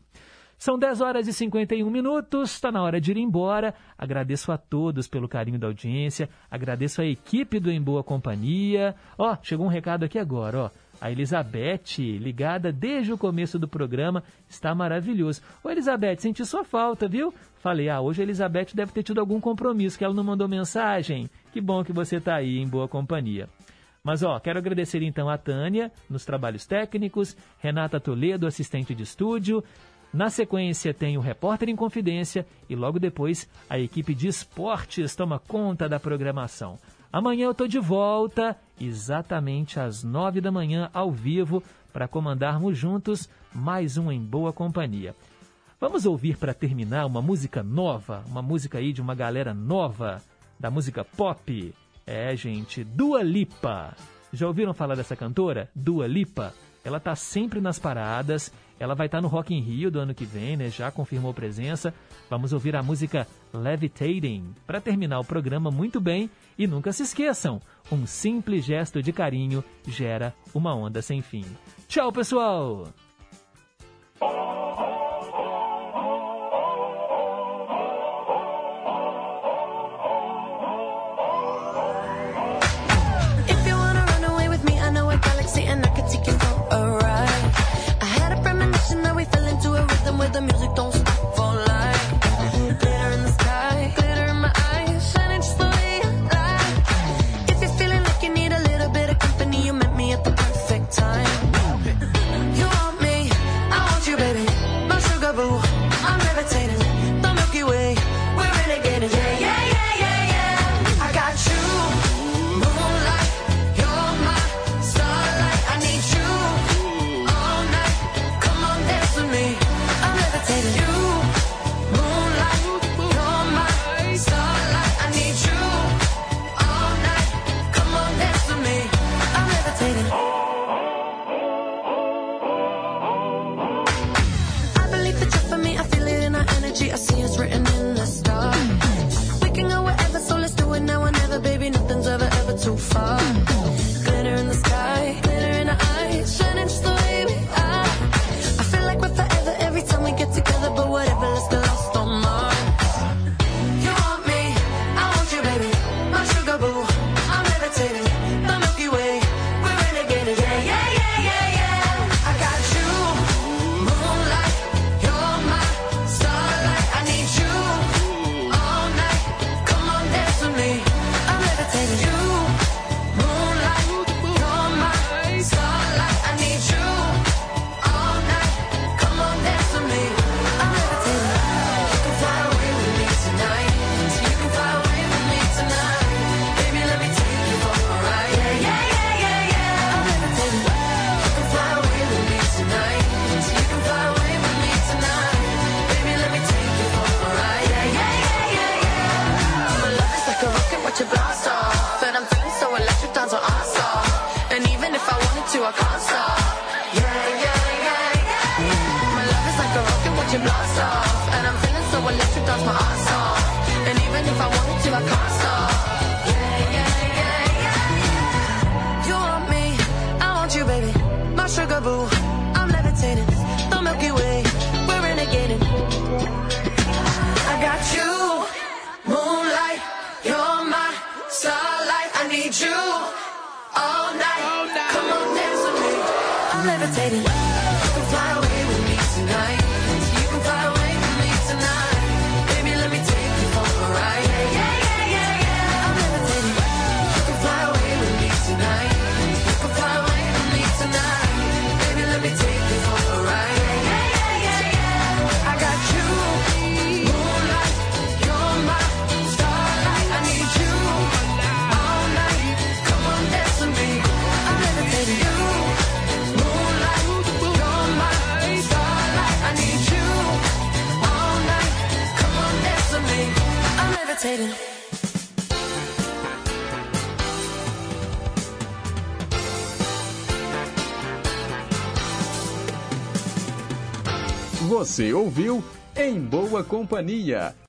São 10 horas e 51 minutos, está na hora de ir embora. Agradeço a todos pelo carinho da audiência, agradeço a equipe do Em Boa Companhia. Ó, chegou um recado aqui agora, ó. A Elizabeth, ligada desde o começo do programa, está maravilhoso. Ô Elizabeth, senti sua falta, viu? Falei, ah, hoje a Elizabeth deve ter tido algum compromisso, que ela não mandou mensagem. Que bom que você está aí em boa companhia. Mas ó, quero agradecer então a Tânia nos trabalhos técnicos, Renata Toledo, assistente de estúdio. Na sequência tem o Repórter em Confidência e logo depois a equipe de esportes toma conta da programação. Amanhã eu estou de volta, exatamente às nove da manhã, ao vivo, para comandarmos juntos mais um Em Boa Companhia. Vamos ouvir para terminar uma música nova, uma música aí de uma galera nova, da música pop. É, gente, Dua Lipa. Já ouviram falar dessa cantora? Dua Lipa. Ela tá sempre nas paradas, ela vai estar no Rock in Rio do ano que vem, né? Já confirmou presença. Vamos ouvir a música Levitating para terminar o programa muito bem e nunca se esqueçam, um simples gesto de carinho gera uma onda sem fim. Tchau, pessoal. A rhythm Você ouviu Em Boa Companhia